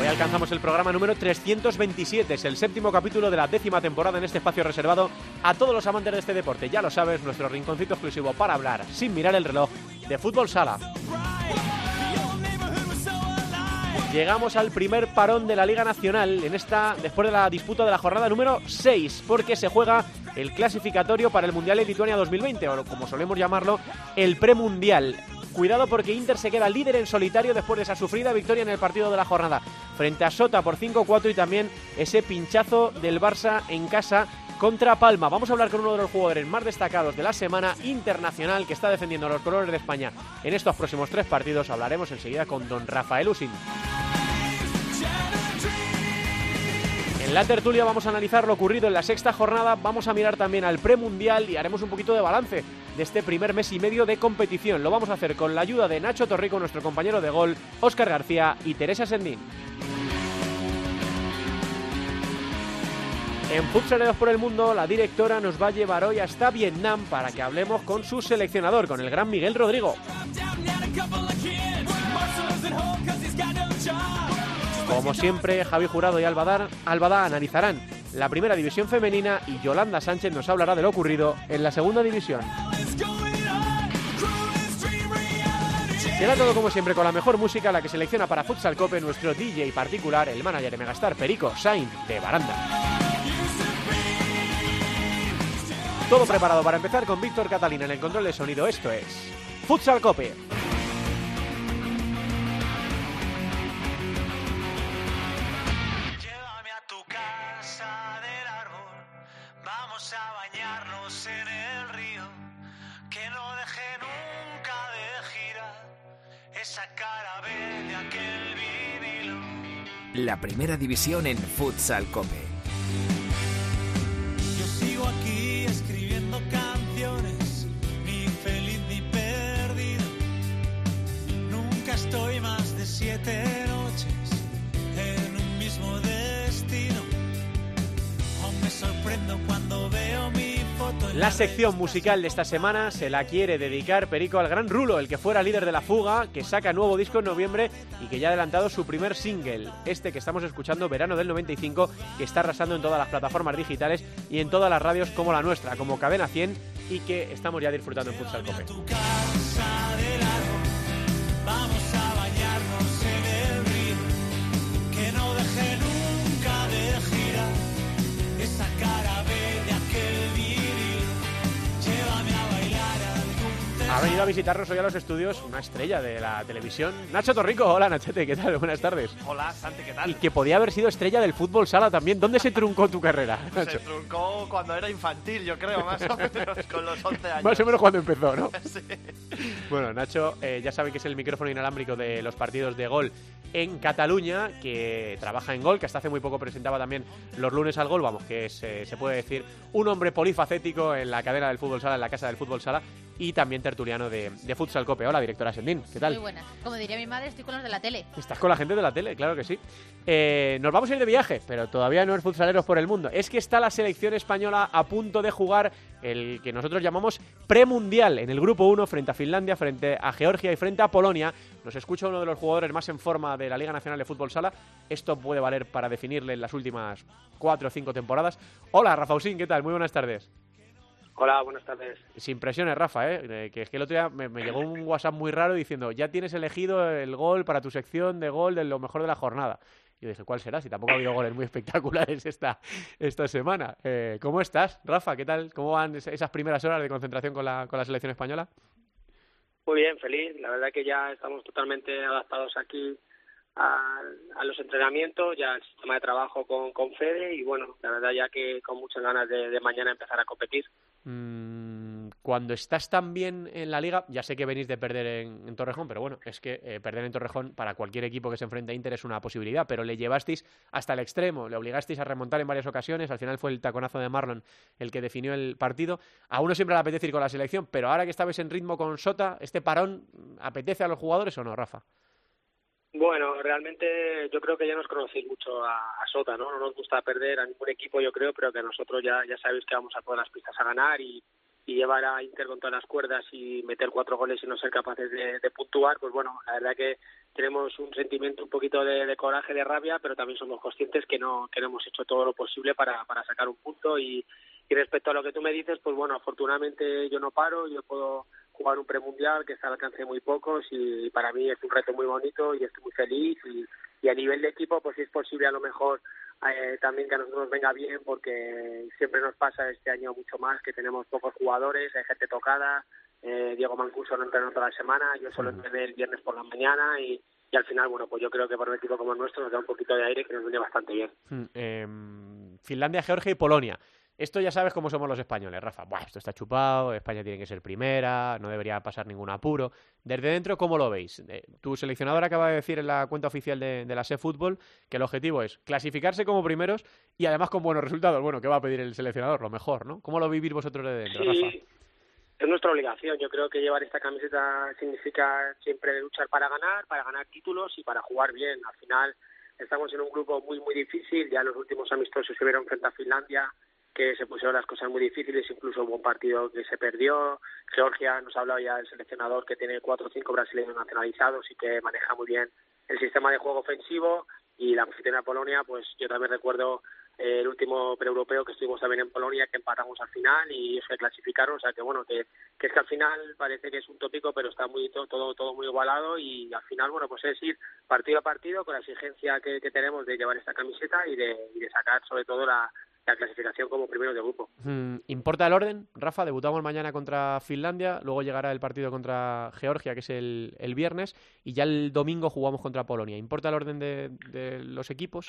Hoy alcanzamos el programa número 327, es el séptimo capítulo de la décima temporada en este espacio reservado a todos los amantes de este deporte. Ya lo sabes, nuestro rinconcito exclusivo para hablar, sin mirar el reloj, de fútbol sala. Llegamos al primer parón de la Liga Nacional en esta después de la disputa de la jornada número 6, porque se juega el clasificatorio para el Mundial de Lituania 2020, o como solemos llamarlo, el premundial. Cuidado porque Inter se queda líder en solitario después de esa sufrida victoria en el partido de la jornada frente a Sota por 5-4 y también ese pinchazo del Barça en casa contra Palma. Vamos a hablar con uno de los jugadores más destacados de la semana internacional que está defendiendo los colores de España en estos próximos tres partidos. Hablaremos enseguida con don Rafael Usin. En la tertulia vamos a analizar lo ocurrido en la sexta jornada, vamos a mirar también al premundial y haremos un poquito de balance de este primer mes y medio de competición. Lo vamos a hacer con la ayuda de Nacho Torrico, nuestro compañero de gol, Óscar García y Teresa Sendín. En Futsaleros por el Mundo, la directora nos va a llevar hoy hasta Vietnam para que hablemos con su seleccionador, con el gran Miguel Rodrigo. Como siempre, Javi Jurado y Albadar, Albada analizarán la primera división femenina y Yolanda Sánchez nos hablará de lo ocurrido en la segunda división. Será todo como siempre con la mejor música, la que selecciona para Futsal Cope nuestro DJ particular, el manager de Megastar Perico Sain de Baranda. Todo preparado para empezar con Víctor Catalina en el control de sonido. Esto es Futsal Cope. La primera división en Futsal Cope. Yo sigo aquí escribiendo canciones, ni feliz ni perdido. Nunca estoy más de siete noches en un mismo destino. Aún me sorprendo cuando veo mi La sección musical de esta semana se la quiere dedicar Perico al gran Rulo, el que fuera líder de la fuga, que saca nuevo disco en noviembre y que ya ha adelantado su primer single, este que estamos escuchando, verano del 95, que está arrasando en todas las plataformas digitales y en todas las radios como la nuestra, como Cadena 100, y que estamos ya disfrutando en Futsal Cope. Ha venido a visitarnos hoy a los estudios una estrella de la televisión, Nacho Torrico. Hola Nachete, ¿qué tal? Buenas tardes. Hola, Santi, ¿qué Y tal? que podía haber sido estrella del fútbol sala también. ¿Dónde se truncó tu carrera, Se truncó cuando era infantil, yo creo, más o menos, con los 11 años. Más o menos cuando empezó, ¿no? Sí. Bueno, Nacho, eh, ya saben que es el micrófono inalámbrico de los partidos de gol en Cataluña, que trabaja en gol, que hasta hace muy poco presentaba también los lunes al gol, vamos, que es, eh, se puede decir un hombre polifacético en la cadena del fútbol sala, en la casa del fútbol sala, y también tertuliano de, de Futsal Cope. Hola, directora Sendín, ¿qué tal? Muy buenas. Como diría mi madre, estoy con los de la tele. Estás con la gente de la tele, claro que sí. Eh, nos vamos a ir de viaje, pero todavía no es futsaleros por el mundo. Es que está la selección española a punto de jugar el que nosotros llamamos premundial en el grupo 1 frente a Finlandia, frente a Georgia y frente a Polonia. Nos escucha uno de los jugadores más en forma de la Liga Nacional de Fútbol Sala. Esto puede valer para definirle en las últimas cuatro o cinco temporadas. Hola, Rafa Usín, ¿qué tal? Muy buenas tardes. Hola, buenas tardes. Sin presiones, Rafa, ¿eh? Que es que el otro día me, me llegó un WhatsApp muy raro diciendo, ya tienes elegido el gol para tu sección de gol de lo mejor de la jornada. Y yo dije, ¿cuál será? Si tampoco ha habido goles muy espectaculares esta, esta semana. Eh, ¿Cómo estás, Rafa? ¿Qué tal? ¿Cómo van es- esas primeras horas de concentración con la, con la selección española? Muy bien, feliz. La verdad que ya estamos totalmente adaptados aquí a, a los entrenamientos, ya al sistema de trabajo con, con Fede y bueno, la verdad ya que con muchas ganas de, de mañana empezar a competir. Mm, cuando estás tan bien en la liga, ya sé que venís de perder en, Torrejón, pero bueno, es que eh, perder en Torrejón para cualquier equipo que se enfrente a Inter es una posibilidad, pero le llevasteis hasta el extremo, le obligasteis a remontar en varias ocasiones, al final fue el taconazo de Marlon el que definió el partido. A uno siempre le apetece ir con la selección, pero ahora que estabais en ritmo con Sota, ¿este parón apetece a los jugadores o no, Rafa? Bueno, realmente yo creo que ya nos conocéis mucho a, Sota, ¿no? No nos gusta perder a ningún equipo, yo creo, pero que nosotros ya, ya sabéis que vamos a todas las pistas a ganar y, llevar a Inter con todas las cuerdas y meter cuatro goles y no ser capaces de, puntuar, pues bueno, la verdad que tenemos un sentimiento un poquito de, coraje, de rabia, pero también somos conscientes que no, que hemos hecho todo lo posible para, para sacar un punto y, y respecto a lo que tú me dices, pues bueno, afortunadamente yo no paro, yo puedo jugar un premundial que está al alcance de muy pocos y para mí es un reto muy bonito y estoy muy feliz y, y a nivel de equipo pues si es posible a lo mejor eh, también que a nosotros nos venga bien porque siempre nos pasa este año mucho más que tenemos pocos jugadores, hay gente tocada, eh, Diego Mancuso no entrena toda la semana, yo solo entrené el viernes por la mañana y, y al final, bueno, pues yo creo que por un equipo como el nuestro nos da un poquito de aire que nos viene bastante bien. Hmm, em, Finlandia, Georgia y Polonia. Esto ya sabes cómo somos los españoles, Rafa. Buah, esto está chupado, España tiene que ser primera, no debería pasar ningún apuro. Desde dentro, ¿cómo lo veis? Eh, tu seleccionador acaba de decir en la cuenta oficial de, la SE Fútbol que el objetivo es clasificarse como primeros y además con buenos resultados. Bueno, ¿qué va a pedir el seleccionador? Lo mejor, ¿no? ¿Cómo lo vivís vosotros de dentro, Rafa? Es nuestra obligación. Yo creo que llevar esta camiseta significa siempre luchar para ganar, para ganar títulos y para jugar bien. Al final estamos en un grupo muy, muy difícil. Ya los últimos amistosos se vieron frente a Finlandia que se pusieron las cosas muy difíciles, incluso hubo un partido que se perdió. Georgia nos ha hablado ya del seleccionador que tiene cuatro o cinco brasileños nacionalizados y que maneja muy bien el sistema de juego ofensivo. Y la anfitriona Polonia, pues yo también recuerdo eh, el último pre-europeo que estuvimos también en Polonia, que empatamos al final y ellos se clasificaron. O sea que bueno, que, que es que al final parece que es un tópico, pero está muy todo, todo muy igualado y al final, bueno, pues es ir partido a partido con la exigencia que, que tenemos de llevar esta camiseta y de, y de sacar sobre todo la, la clasificación como primero de grupo. Mm, ¿Importa el orden? Rafa, debutamos mañana contra Finlandia, luego llegará el partido contra Georgia, que es el, el viernes, y ya el domingo jugamos contra Polonia. ¿Importa el orden de, de los equipos?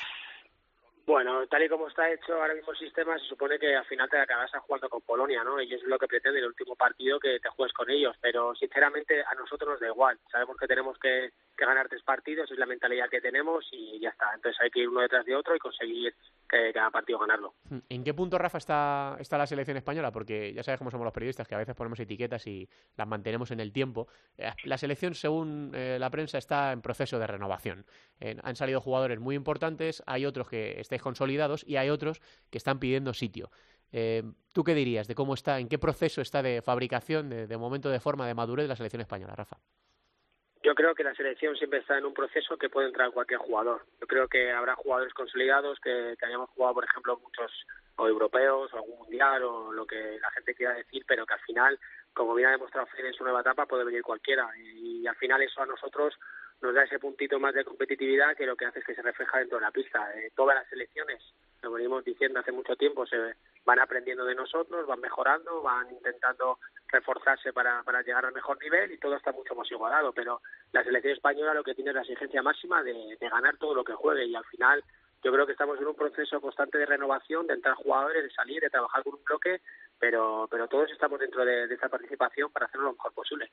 Bueno, tal y como está hecho ahora mismo el sistema, se supone que al final te acabas jugando con Polonia, ¿no? Y es lo que pretende el último partido que te juegues con ellos. Pero sinceramente a nosotros nos da igual. Sabemos que tenemos que, que ganar tres partidos, es la mentalidad que tenemos y ya está. Entonces hay que ir uno detrás de otro y conseguir que cada partido ganarlo. ¿En qué punto, Rafa, está, está la selección española? Porque ya sabes cómo somos los periodistas, que a veces ponemos etiquetas y las mantenemos en el tiempo. Eh, la selección, según eh, la prensa, está en proceso de renovación. Eh, han salido jugadores muy importantes, hay otros que están consolidados y hay otros que están pidiendo sitio. Eh, ¿Tú qué dirías de cómo está, en qué proceso está de fabricación, de, momento de forma, de madurez de la selección española, Rafa? Yo creo que la selección siempre está en un proceso que puede entrar cualquier jugador. Yo creo que habrá jugadores consolidados que, hayamos jugado, por ejemplo, muchos o europeos o algún mundial o lo que la gente quiera decir, pero que al final, como bien ha demostrado Fede en su nueva etapa, puede venir cualquiera. y al final eso a nosotros nos da ese puntito más de competitividad que lo que hace es que se refleja dentro de la pista. Eh, todas las selecciones, lo venimos diciendo hace mucho tiempo, se van aprendiendo de nosotros, van mejorando, van intentando reforzarse para, para llegar al mejor nivel y todo está mucho más igualado. Pero la selección española lo que tiene es la exigencia máxima de, de ganar todo lo que juegue y al final yo creo que estamos en un proceso constante de renovación, de entrar jugadores, de salir, de trabajar con un bloque, pero, pero todos estamos dentro de, de esta participación para hacerlo lo mejor posible.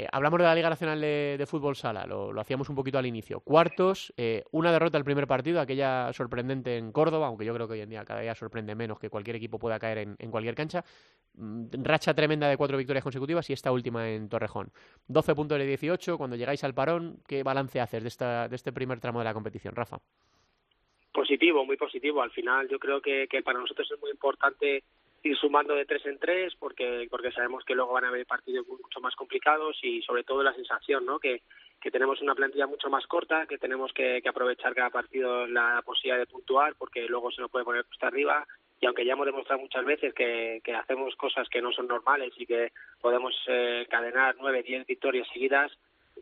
Eh, hablamos de la Liga Nacional de, Fútbol Sala, lo, hacíamos un poquito al inicio. Cuartos, eh, una derrota el primer partido, aquella sorprendente en Córdoba, aunque yo creo que hoy en día cada día sorprende menos que cualquier equipo pueda caer en, cualquier cancha. Mm, racha tremenda de cuatro victorias consecutivas y esta última en Torrejón. 12 puntos de 18, cuando llegáis al parón, ¿qué balance haces de, esta, de este primer tramo de la competición, Rafa? Positivo, muy positivo. Al final yo creo que para nosotros es muy importante ir sumando de tres en tres porque porque sabemos que luego van a haber partidos mucho más complicados y sobre todo la sensación no que, que tenemos una plantilla mucho más corta que tenemos que, que aprovechar cada partido la posibilidad de puntuar porque luego se nos puede poner hasta arriba y aunque ya hemos demostrado muchas veces que, que hacemos cosas que no son normales y que podemos eh, encadenar nueve diez victorias seguidas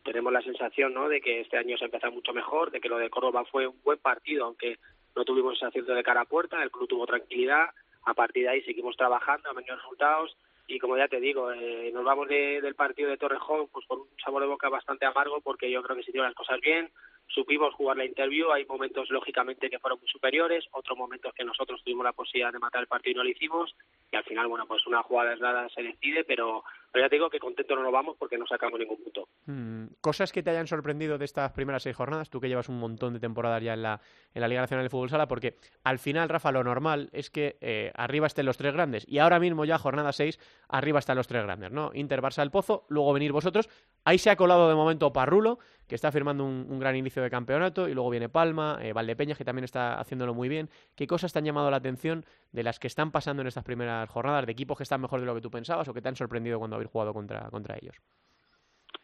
tenemos la sensación ¿no? de que este año se ha empezado mucho mejor de que lo de Córdoba fue un buen partido aunque no tuvimos ese acierto de cara a puerta el club tuvo tranquilidad a partir de ahí seguimos trabajando, han venido resultados y como ya te digo, eh, nos vamos del partido de Torrejón pues con un sabor de boca bastante amargo porque yo creo que se hicieron las cosas bien, supimos jugar la interview, hay momentos lógicamente que fueron muy superiores, otros momentos que nosotros tuvimos la posibilidad de matar el partido y no lo hicimos, y al final, bueno, pues una jugada aislada se decide, pero, ya te digo que contento no nos vamos porque no sacamos ningún punto. Mm, cosas que te hayan sorprendido de estas primeras seis jornadas, tú que llevas un montón de temporadas ya en la, en la Liga Nacional de Fútbol Sala, porque al final, Rafa, lo normal es que eh, arriba estén los tres grandes, y ahora mismo ya jornada seis, arriba están los tres grandes, ¿no? Inter, Barça, El Pozo, luego venir vosotros, ahí se ha colado de momento Parrulo, que está firmando un, gran inicio de campeonato, y luego viene Palma, eh, Valdepeñas, que también está haciéndolo muy bien. ¿Qué cosas te han llamado la atención de las que están pasando en estas primeras jornadas, de equipos que están mejor de lo que tú pensabas o que te han sorprendido cuando habéis jugado contra, contra ellos?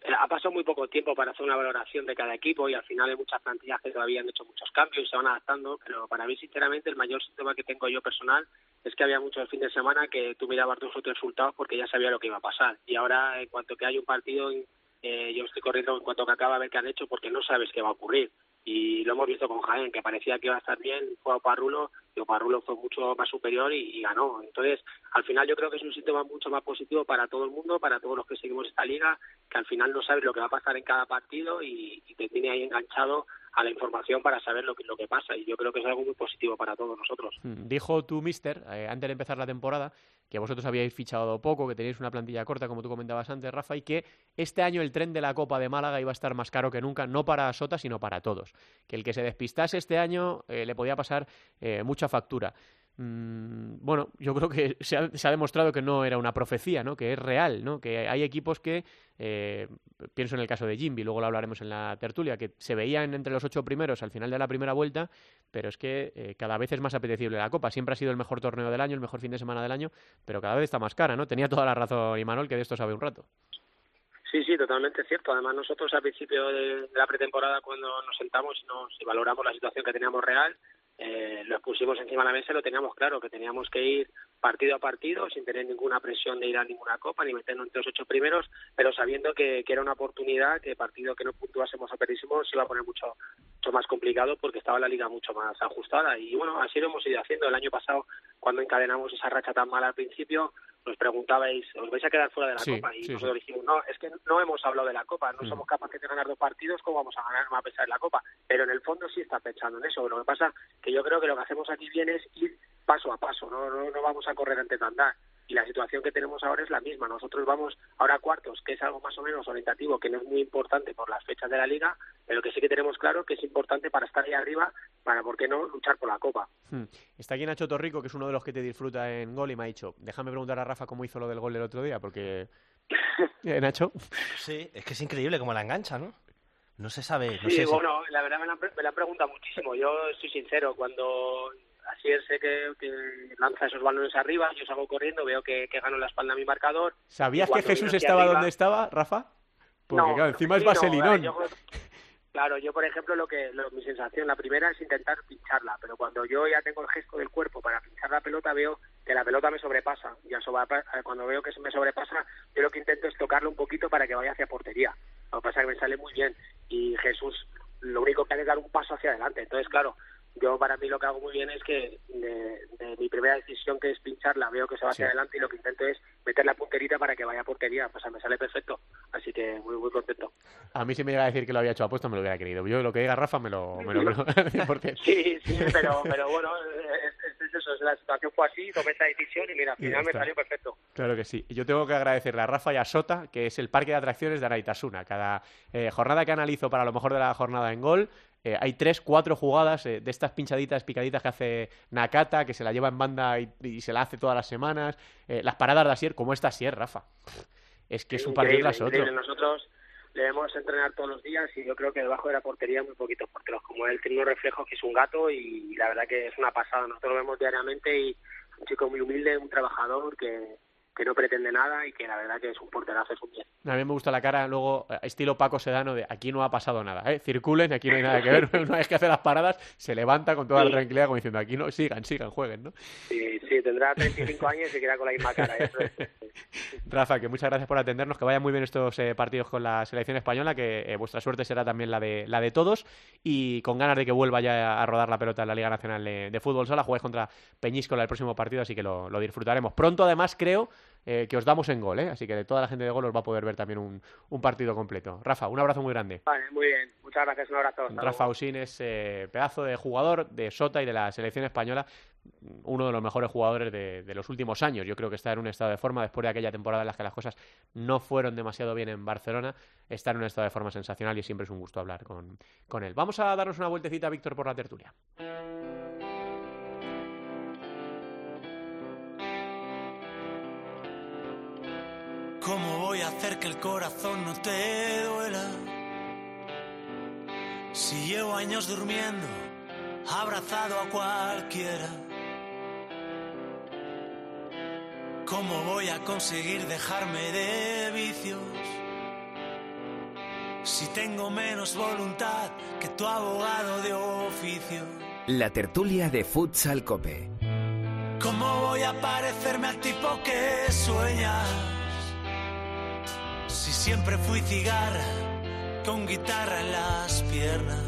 Eh, ha pasado muy poco tiempo para hacer una valoración de cada equipo y al final hay muchas plantillas que todavía han hecho muchos cambios y se van adaptando, pero para mí sinceramente el mayor síntoma que tengo yo personal es que había mucho el fin de semana que tú mirabas dos resultados porque ya sabía lo que iba a pasar y ahora en cuanto que hay un partido eh, yo estoy corriendo en cuanto que acaba a ver qué han hecho porque no sabes qué va a ocurrir. Y lo hemos visto con Jaén, que parecía que iba a estar bien, fue a Parrulo, y Parrulo fue mucho más superior y, ganó. Entonces, al final yo creo que es un síntoma mucho más positivo para todo el mundo, para todos los que seguimos esta liga, que al final no sabes lo que va a pasar en cada partido y, y te tiene ahí enganchado a la información para saber lo que, lo que pasa y yo creo que es algo muy positivo para todos nosotros. Mm, dijo tu mister, eh, antes de empezar la temporada, que vosotros habíais fichado poco, que tenéis una plantilla corta, como tú comentabas antes, Rafa, y que este año el tren de la Copa de Málaga iba a estar más caro que nunca, no para Sota, sino para todos. Que el que se despistase este año eh, le podía pasar eh, mucha factura. Mm, bueno, yo creo que se ha, demostrado que no era una profecía, ¿no? que es real, ¿no? que hay equipos que, eh, pienso en el caso de Jimby, luego lo hablaremos en la tertulia, que se veían entre los ocho primeros al final de la primera vuelta, pero es que eh, cada vez es más apetecible la Copa. Siempre ha sido el mejor torneo del año, el mejor fin de semana del año, pero cada vez está más cara, ¿no? Tenía toda la razón Imanol, que de esto sabe un rato. Sí, sí, totalmente cierto. Además, nosotros al principio de, la pretemporada, cuando nos sentamos y, nos, y valoramos la situación que teníamos real, eh, lo pusimos encima de la mesa y lo teníamos claro, que teníamos que ir partido a partido sin tener ninguna presión de ir a ninguna copa ni meternos entre los ocho primeros, pero sabiendo que, era una oportunidad, que partido que no puntuásemos o perdísemos se iba a poner mucho, mucho más complicado porque estaba la liga mucho más ajustada. Y bueno, así lo hemos ido haciendo. El año pasado, cuando encadenamos esa racha tan mala al principio, nos preguntabais, ¿os vais a quedar fuera de la Copa? Y nosotros dijimos, no, es que no hemos hablado de la Copa, no mm. somos capaces de ganar dos partidos, ¿cómo vamos a ganar a pesar de la Copa? Pero en el fondo sí está pensando en eso. Lo que pasa que yo creo que lo que hacemos aquí bien es ir paso a paso, no, no, no vamos a correr antes de andar y la situación que tenemos ahora es la misma. Nosotros vamos ahora a cuartos, que es algo más o menos orientativo, que no es muy importante por las fechas de la liga, pero que sí que tenemos claro que es importante para estar ahí arriba, para, ¿por qué no?, luchar por la Copa. Hmm. Está aquí Nacho Torrico, que es uno de los que te disfruta en gol, y me ha dicho, déjame preguntar a Rafa cómo hizo lo del gol el otro día, porque... ¿Eh, Nacho? Sí, es que es increíble cómo la engancha, ¿no? No se sabe. sí, bueno, la verdad me la, me la han preguntado muchísimo. Yo soy sincero, cuando así es sé que, lanza esos balones arriba, yo salgo corriendo, veo que, que gano la espalda a mi marcador. ¿Sabías que Jesús estaba donde estaba, Rafa? Porque claro, encima es vaselinón. claro, yo por ejemplo lo que mi sensación, la primera es intentar pincharla, pero cuando yo ya tengo el gesto del cuerpo para pinchar la pelota veo que la pelota me sobrepasa. Eh, cuando veo que se me sobrepasa, yo lo que intento es tocarlo un poquito para que vaya hacia portería. Lo que pasa es que me sale muy bien y Jesús lo único que hace es dar un paso hacia adelante. Entonces, claro, yo para mí lo que hago muy bien es que de, mi primera decisión que es pincharla veo que se va hacia adelante y lo que intento es meter la punterita para que vaya a portería. Pues me sale perfecto. Así que muy muy contento. A mí si me llega a decir que lo había hecho a puesto me lo hubiera querido yo lo que diga Rafa me lo me lo, sí sí pero pero bueno es, eso la situación fue así tomé esa decisión y mira al final me salió perfecto. Claro que sí. Yo tengo que agradecerle a Rafa y a Sota que es el parque de atracciones de Araitasuna. Cada eh, jornada que analizo para lo mejor de la jornada en gol eh, hay tres, cuatro jugadas eh, de estas pinchaditas, picaditas que hace Nakata, que se la lleva en banda y, se la hace todas las semanas. Eh, las paradas de Asier, como esta Asier, Rafa. Es que es un partido tras otro. Nosotros debemos entrenar todos los días y yo creo que debajo de la portería muy poquitos porteros como él tiene un reflejo que es un gato y la verdad que es una pasada. Nosotros lo vemos diariamente y un chico muy humilde, un trabajador que, que no pretende nada y que la verdad que es un porterazo, es un bien. A mí me gusta la cara, luego, eh, estilo Paco Sedano, de aquí no ha pasado nada, ¿eh? Circulen, aquí no hay nada que ver. Una vez que hace las paradas, se levanta con toda la tranquilidad como diciendo, aquí no, sigan, sigan, jueguen, ¿no? Sí, sí, tendrá 35 años y se queda con la misma cara. Rafa, que muchas gracias por atendernos, que vayan muy bien estos eh, partidos con la selección española, que eh, vuestra suerte será también la de, la de todos y con ganas de que vuelva ya a rodar la pelota en la Liga Nacional de, Fútbol Sala, jugáis contra Peñíscola el próximo partido, así que lo, lo disfrutaremos. Pronto, además, creo eh, que os damos en gol, ¿eh? así que de toda la gente de gol os va a poder ver también un, un partido completo. Rafa, un abrazo muy grande. Vale, muy bien. Muchas gracias, un abrazo. Rafa. Usín es eh, pedazo de jugador de Sota y de la selección española, uno de los mejores jugadores de, de los últimos años. Yo creo que está en un estado de forma después de aquella temporada en la que las cosas no fueron demasiado bien en Barcelona. Está en un estado de forma sensacional y siempre es un gusto hablar con, con él. Vamos a darnos una vueltecita, Víctor, por la tertulia. ¿Cómo voy a hacer que el corazón no te duela? Si llevo años durmiendo, abrazado a cualquiera. ¿Cómo voy a conseguir dejarme de vicios? Si tengo menos voluntad que tu abogado de oficio. La tertulia de Futsal Cope. ¿Cómo voy a parecerme al tipo que sueñas? Si siempre fui cigarra con guitarra en las piernas.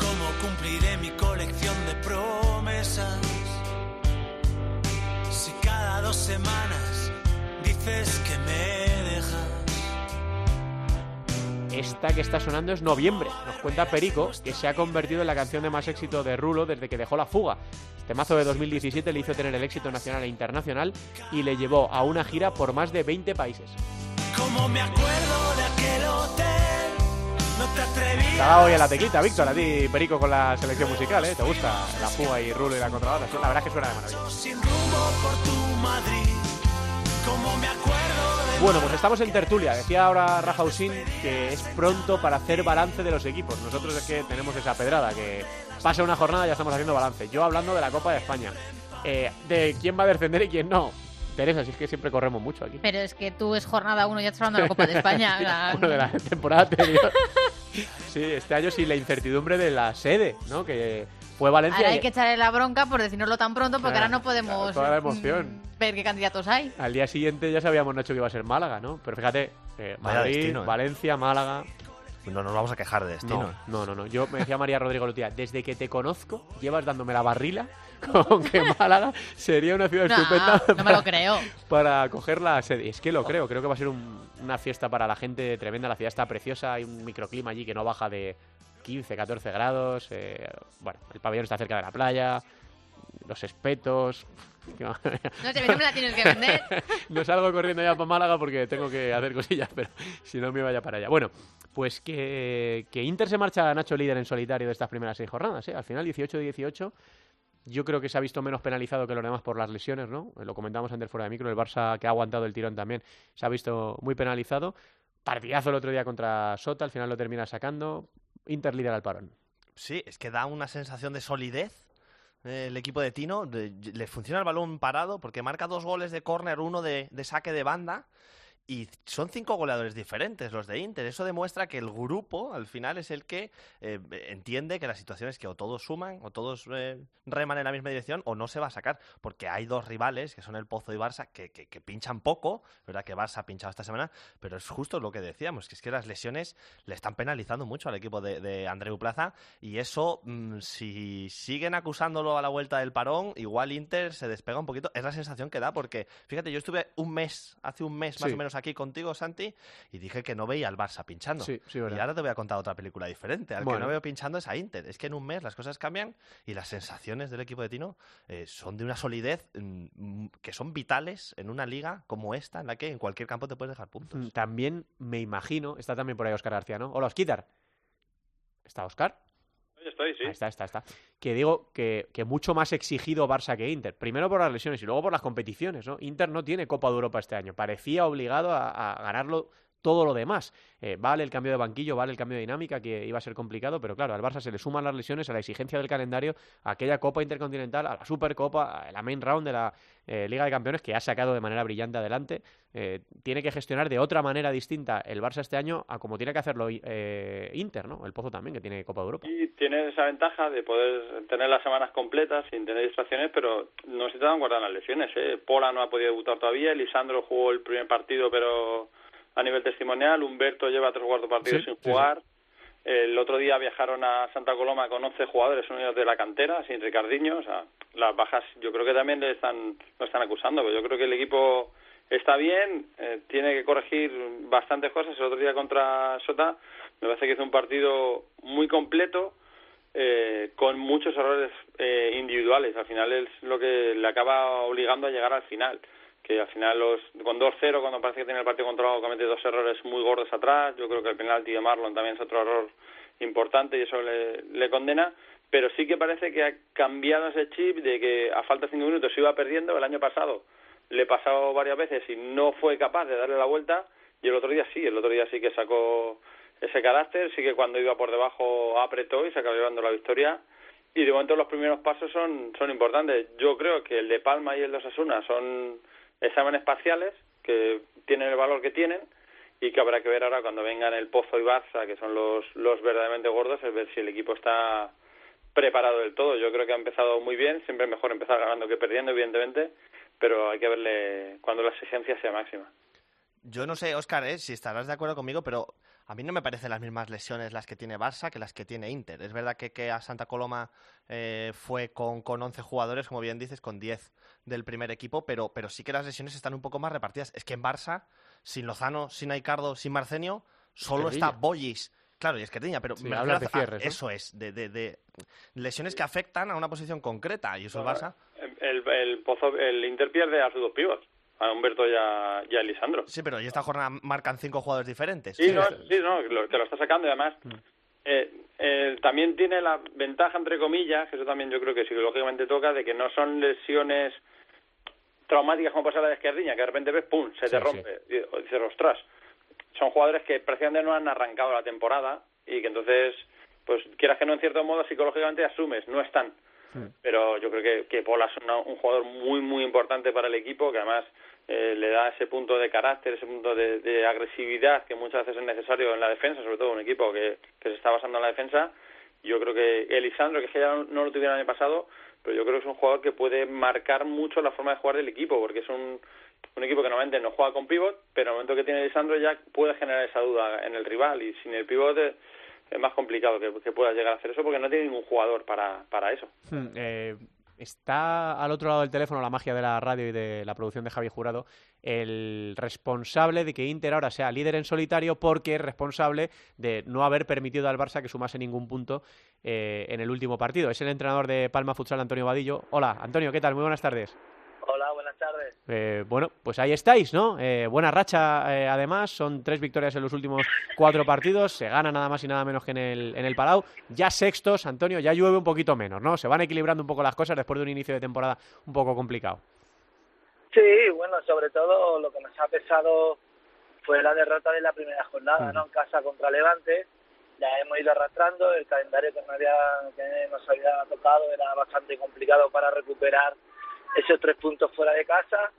¿Cómo cumpliré mi colección de promesas? Si cada dos semanas dices que me. Esta que está sonando es Noviembre. Nos cuenta Perico que se ha convertido en la canción de más éxito de Rulo desde que dejó la fuga. Este mazo de 2017 le hizo tener el éxito nacional e internacional y le llevó a una gira por más de 20 países. Como me acuerdo de aquel hotel, no te hoy a la teclita, Víctor, a ti, Perico, con la selección musical, ¿eh? ¿Te gusta la fuga y Rulo y la contrabanda? La verdad es que suena de maravilla. sin rumbo por tu Madrid. Como me acuerdo de Bueno, pues estamos en tertulia. Decía ahora Rafa Usín que es pronto para hacer balance de los equipos. Nosotros es que tenemos esa pedrada, que pasa una jornada y ya estamos haciendo balance. Yo hablando de la Copa de España. Eh, de quién va a descender y quién no. Teresa, si es que siempre corremos mucho aquí. Pero es que tú es jornada uno y ya estás hablando de la Copa de España. Bueno, de la temporada anterior. Sí, este año sí la incertidumbre de la sede, ¿no? Que fue Valencia. Ahora y- hay que echarle la bronca por decirnoslo tan pronto porque ahora no podemos toda la emoción. Ver qué candidatos hay. Al día siguiente ya sabíamos, Nacho, que iba a ser Málaga, ¿no? Pero fíjate, eh, Madrid, destino, ¿eh? Valencia, Málaga. No nos vamos a quejar de destino. No, no, no, no. Yo me decía María Rodrigo Lutía, desde que te conozco, llevas dándome la barrila con que Málaga sería una ciudad No, estupenda no me lo creo. para coger la sede. Es que lo creo, creo que va a ser un- una fiesta para la gente tremenda. La ciudad está preciosa, hay un microclima allí que no baja de 15, 14 grados. eh, bueno, el pabellón está cerca de la playa, los espetos. No sé, a no me la tienes que vender. no salgo corriendo ya para Málaga porque tengo que hacer cosillas, pero si no me vaya para allá. Bueno, pues que, que Inter se marcha Nacho líder en solitario de estas primeras seis jornadas. ¿eh? Al final, 18-18. Yo creo que se ha visto menos penalizado que los demás por las lesiones, ¿no? Lo comentamos antes fuera de micro. El Barça, que ha aguantado el tirón también, se ha visto muy penalizado. Partidazo el otro día contra Sota, al final lo termina sacando. Inter líder al parón. Sí, es que da una sensación de solidez eh, el equipo de Tino. le funciona el balón parado porque marca dos goles de córner, uno de, de saque de banda. Y son cinco goleadores diferentes los de Inter. Eso demuestra que el grupo, al final, es el que eh, entiende que la situación es que o todos suman, o todos eh, reman en la misma dirección, o no se va a sacar. Porque hay dos rivales, que son el Pozo y Barça, que, que- que pinchan poco. Verdad que Barça ha pinchado esta semana, pero es justo lo que decíamos, que es que las lesiones le están penalizando mucho al equipo de, de Andreu Plaza. Y eso, mm, si siguen acusándolo a la vuelta del parón, igual Inter se despega un poquito. Es la sensación que da, porque fíjate, yo estuve un mes, hace un mes más Sí. o menos aquí contigo, Santi, y dije que no veía al Barça pinchando. Sí, sí, y ahora te voy a contar otra película diferente. Al Bueno. que no veo pinchando es a Inter. Es que en un mes las cosas cambian y las sensaciones del equipo de Tino eh, son de una solidez mm, mm, que son vitales en una liga como esta, en la que en cualquier campo te puedes dejar puntos. Mm, También me imagino, está también por ahí Oscar García, ¿no? Hola, Osquitar. ¿Está Oscar? Estoy, está, está, está. Que digo que, mucho más exigido Barça que Inter. Primero por las lesiones y luego por las competiciones, ¿no? Inter no tiene Copa de Europa este año. Parecía obligado a ganarlo todo lo demás. Eh, vale el cambio de banquillo, vale el cambio de dinámica, que iba a ser complicado, pero claro, al Barça se le suman las lesiones, a la exigencia del calendario, a aquella Copa Intercontinental, a la Supercopa, a la main round de la eh, Liga de Campeones, que ha sacado de manera brillante adelante. Eh, tiene que gestionar de otra manera distinta el Barça este año a como tiene que hacerlo eh, Inter, ¿no? El Pozo también, que tiene Copa de Europa. Y tiene esa ventaja de poder tener las semanas completas sin tener distracciones, pero no se te dan guardar las lesiones. ¿eh? Pola no ha podido debutar todavía, Lisandro jugó el primer partido, pero a nivel testimonial, Humberto lleva tres o cuatro partidos Sí, sin sí, jugar. El otro día viajaron a Santa Coloma con 11 jugadores unidos de la cantera, sin Ricardiño. O sea, las bajas yo creo que también le están, lo están acusando. Pero yo creo que el equipo está bien, eh, tiene que corregir bastantes cosas. El otro día contra Sota me parece que hizo un partido muy completo, eh, con muchos errores eh, individuales. Al final es lo que le acaba obligando a llegar al final. Que al final, los, con 2-0, cuando parece que tiene el partido controlado, comete dos errores muy gordos atrás. Yo creo que el penalti de Marlon también es otro error importante y eso le, le condena. Pero sí que parece que ha cambiado ese chip de que a falta de cinco minutos se iba perdiendo. El año pasado le pasado varias veces y no fue capaz de darle la vuelta. Y el otro día sí, el otro día sí que sacó ese carácter, sí que cuando iba por debajo apretó y se acabó llevando la victoria. Y de momento los primeros pasos son, son importantes. Yo creo que el de Palma y el de Osasuna son exámenes parciales que tienen el valor que tienen y que habrá que ver ahora cuando vengan el Pozo y Barça, que son los, los verdaderamente gordos, es ver si el equipo está preparado del todo. Yo creo que ha empezado muy bien, siempre es mejor empezar ganando que perdiendo, evidentemente, pero hay que verle cuando la exigencia sea máxima. Yo no sé, Óscar, ¿eh? si estarás de acuerdo conmigo, pero a mí no me parecen las mismas lesiones las que tiene Barça que las que tiene Inter. Es verdad que, que a Santa Coloma eh, fue con, con 11 jugadores, como bien dices, con 10 del primer equipo, pero, pero sí que las lesiones están un poco más repartidas. Es que en Barça, sin Lozano, sin Aicardo, sin Marcenio, solo está Boyis. Claro, y Esquerdiña, pero Sí, me hablas refiero de a- cierres, ¿no? eso es, de, de, de lesiones que afectan a una posición concreta, y eso el Barça. El, el, Pozo, el Inter pierde a sus dos pibos, a Humberto y a, y a Lisandro. Sí, pero y esta jornada marcan cinco jugadores diferentes. Sí, no, sí, no, lo- te lo está sacando y además eh, eh, también tiene la ventaja, entre comillas, que eso también yo creo que psicológicamente toca, de que no son lesiones traumáticas como pasa la de Esquerdiña, que de repente ves, ¡pum!, se te Sí, rompe. Y o dices, ostras, son jugadores que prácticamente no han arrancado la temporada y que entonces, pues quieras que no, en cierto modo, psicológicamente asumes, no están. Pero yo creo que, que Pola es una- un jugador muy, muy importante para el equipo, que además eh, le da ese punto de carácter, ese punto de, de agresividad que muchas veces es necesario en la defensa, sobre todo un equipo que, se está basando en la defensa. Yo creo que Elisandro, que ya no, lo tuviera el año pasado, pero yo creo que es un jugador que puede marcar mucho la forma de jugar del equipo, porque es un, un equipo que normalmente no juega con pivot, pero en el momento que tiene Elisandro ya puede generar esa duda en el rival, y sin el pivot eh, es más complicado que, que pueda llegar a hacer eso, porque no tiene ningún jugador para, para eso. Hmm, eh, está al otro lado del teléfono la magia de la radio y de la producción de Javi Jurado, el responsable de que Inter ahora sea líder en solitario porque es responsable de no haber permitido al Barça que sumase ningún punto eh, en el último partido. Es el entrenador de Palma Futsal, Antonio Vadillo. Hola, Antonio, ¿qué tal? Muy buenas tardes. Buenas tardes. Eh, bueno, pues ahí estáis, ¿no? Eh, buena racha, eh, además, son tres victorias en los últimos cuatro partidos, se gana nada más y nada menos que en el, en el Palau. Ya sextos, Antonio, ya llueve un poquito menos, ¿no? Se van equilibrando un poco las cosas después de un inicio de temporada un poco complicado. Sí, bueno, sobre todo lo que nos ha pesado fue la derrota de la primera jornada, ¿no? En casa contra Levante. La hemos ido arrastrando, el calendario que, nos había, que nos había tocado era bastante complicado para recuperar esos tres puntos fuera de casa.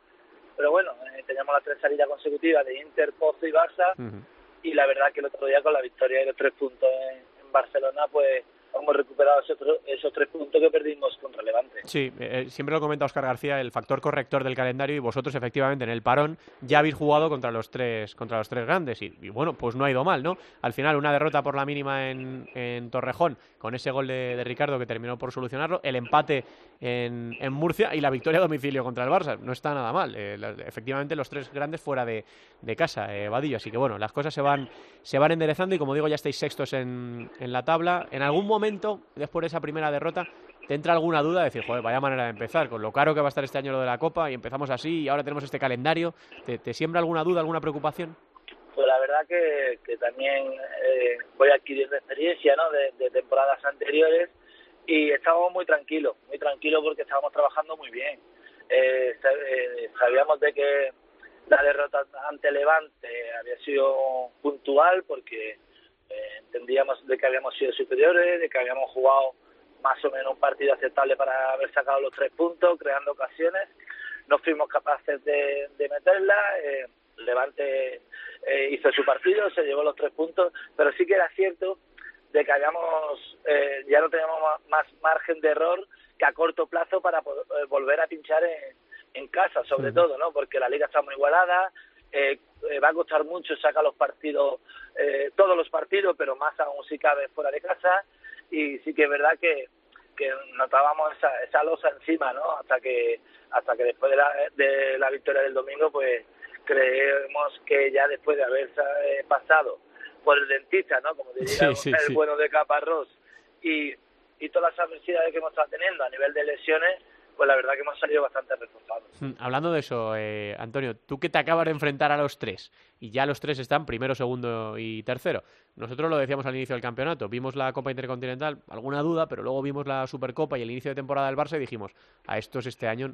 Pero bueno, eh, teníamos las tres salidas consecutivas de Inter, Pozo y Barça. Y la verdad que el otro día con la victoria y los tres puntos en, en Barcelona, pues hemos recuperado esos, esos tres puntos que perdimos contra Levante. Sí, eh, siempre lo comenta Oscar García, el factor corrector del calendario y vosotros efectivamente en el parón ya habéis jugado contra los tres contra los tres grandes y, y bueno, pues no ha ido mal, ¿no? Al final una derrota por la mínima en, en Torrejón con ese gol de, de Ricardo que terminó por solucionarlo, el empate en, Murcia y la victoria a domicilio contra el Barça. No está nada mal. eh, la- efectivamente los tres grandes fuera de, de casa, eh, Vadillo. Así que bueno, las cosas se van se van enderezando y como digo ya estáis sextos en, en la tabla. En algún momento, después de esa primera derrota, ¿Te entra alguna duda de decir, joder, vaya manera de empezar, con lo caro que va a estar este año lo de la Copa y empezamos así y ahora tenemos este calendario? ¿Te, te siembra alguna duda, alguna preocupación? Pues la verdad que, que también eh, voy adquiriendo experiencia ¿no? de temporadas anteriores y estábamos muy tranquilos, muy tranquilos porque estábamos trabajando muy bien. Eh, eh, sabíamos de que la derrota ante Levante había sido puntual porque eh, entendíamos de que habíamos sido superiores, de que habíamos jugado más o menos un partido aceptable para haber sacado los tres puntos, creando ocasiones. No fuimos capaces de, de meterla. eh, Levante eh, hizo su partido, se llevó los tres puntos, pero sí que era cierto de que habíamos eh, ya no teníamos más margen de error que a corto plazo para eh, volver a pinchar en, en casa, sobre todo, ¿no? Porque la liga está muy igualada, eh, eh, va a costar mucho sacar los partidos, eh, todos los partidos, pero más aún si cabe fuera de casa. Y sí que es verdad que, que notábamos esa, esa losa encima, ¿no? Hasta que hasta que después de la, de la victoria del domingo, pues creemos que ya después de haber pasado por el dentista, ¿no? Como diría Sí, sí, el sí. bueno de Caparrós, y, y todas las adversidades que hemos estado teniendo a nivel de lesiones, pues la verdad que hemos salido bastante reforzados. Mm, Hablando de eso, eh, Antonio, tú que te acabas de enfrentar a los tres y ya los tres están primero, segundo y tercero. Nosotros lo decíamos al inicio del campeonato, vimos la Copa Intercontinental, alguna duda, pero luego vimos la Supercopa y el inicio de temporada del Barça y dijimos, a estos este año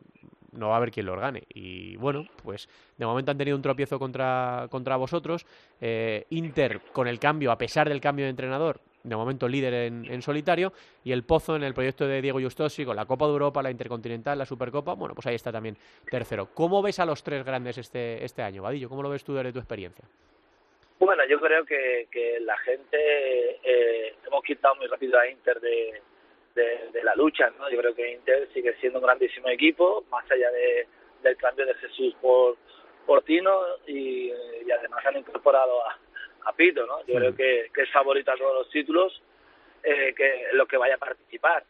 no va a haber quien los gane. Y bueno, pues de momento han tenido un tropiezo contra, contra vosotros. Eh, Inter, con el cambio, a pesar del cambio de entrenador, de momento líder en, solitario, y el Pozo en el proyecto de Diego Justosi con la Copa de Europa, la Intercontinental, la Supercopa, bueno, pues ahí está también tercero. ¿Cómo ves a los tres grandes este, este año, Vadillo? ¿Cómo lo ves tú desde tu experiencia? Bueno, yo creo que, que la gente eh, hemos quitado muy rápido a Inter de, de, de la lucha, ¿no? Yo creo que Inter sigue siendo un grandísimo equipo, más allá de, del cambio de Jesús por, por Tino y, y además han incorporado a, a Pito, ¿no? Yo Sí. creo que, que es favorito a todos los títulos, eh, que lo que vaya a participar.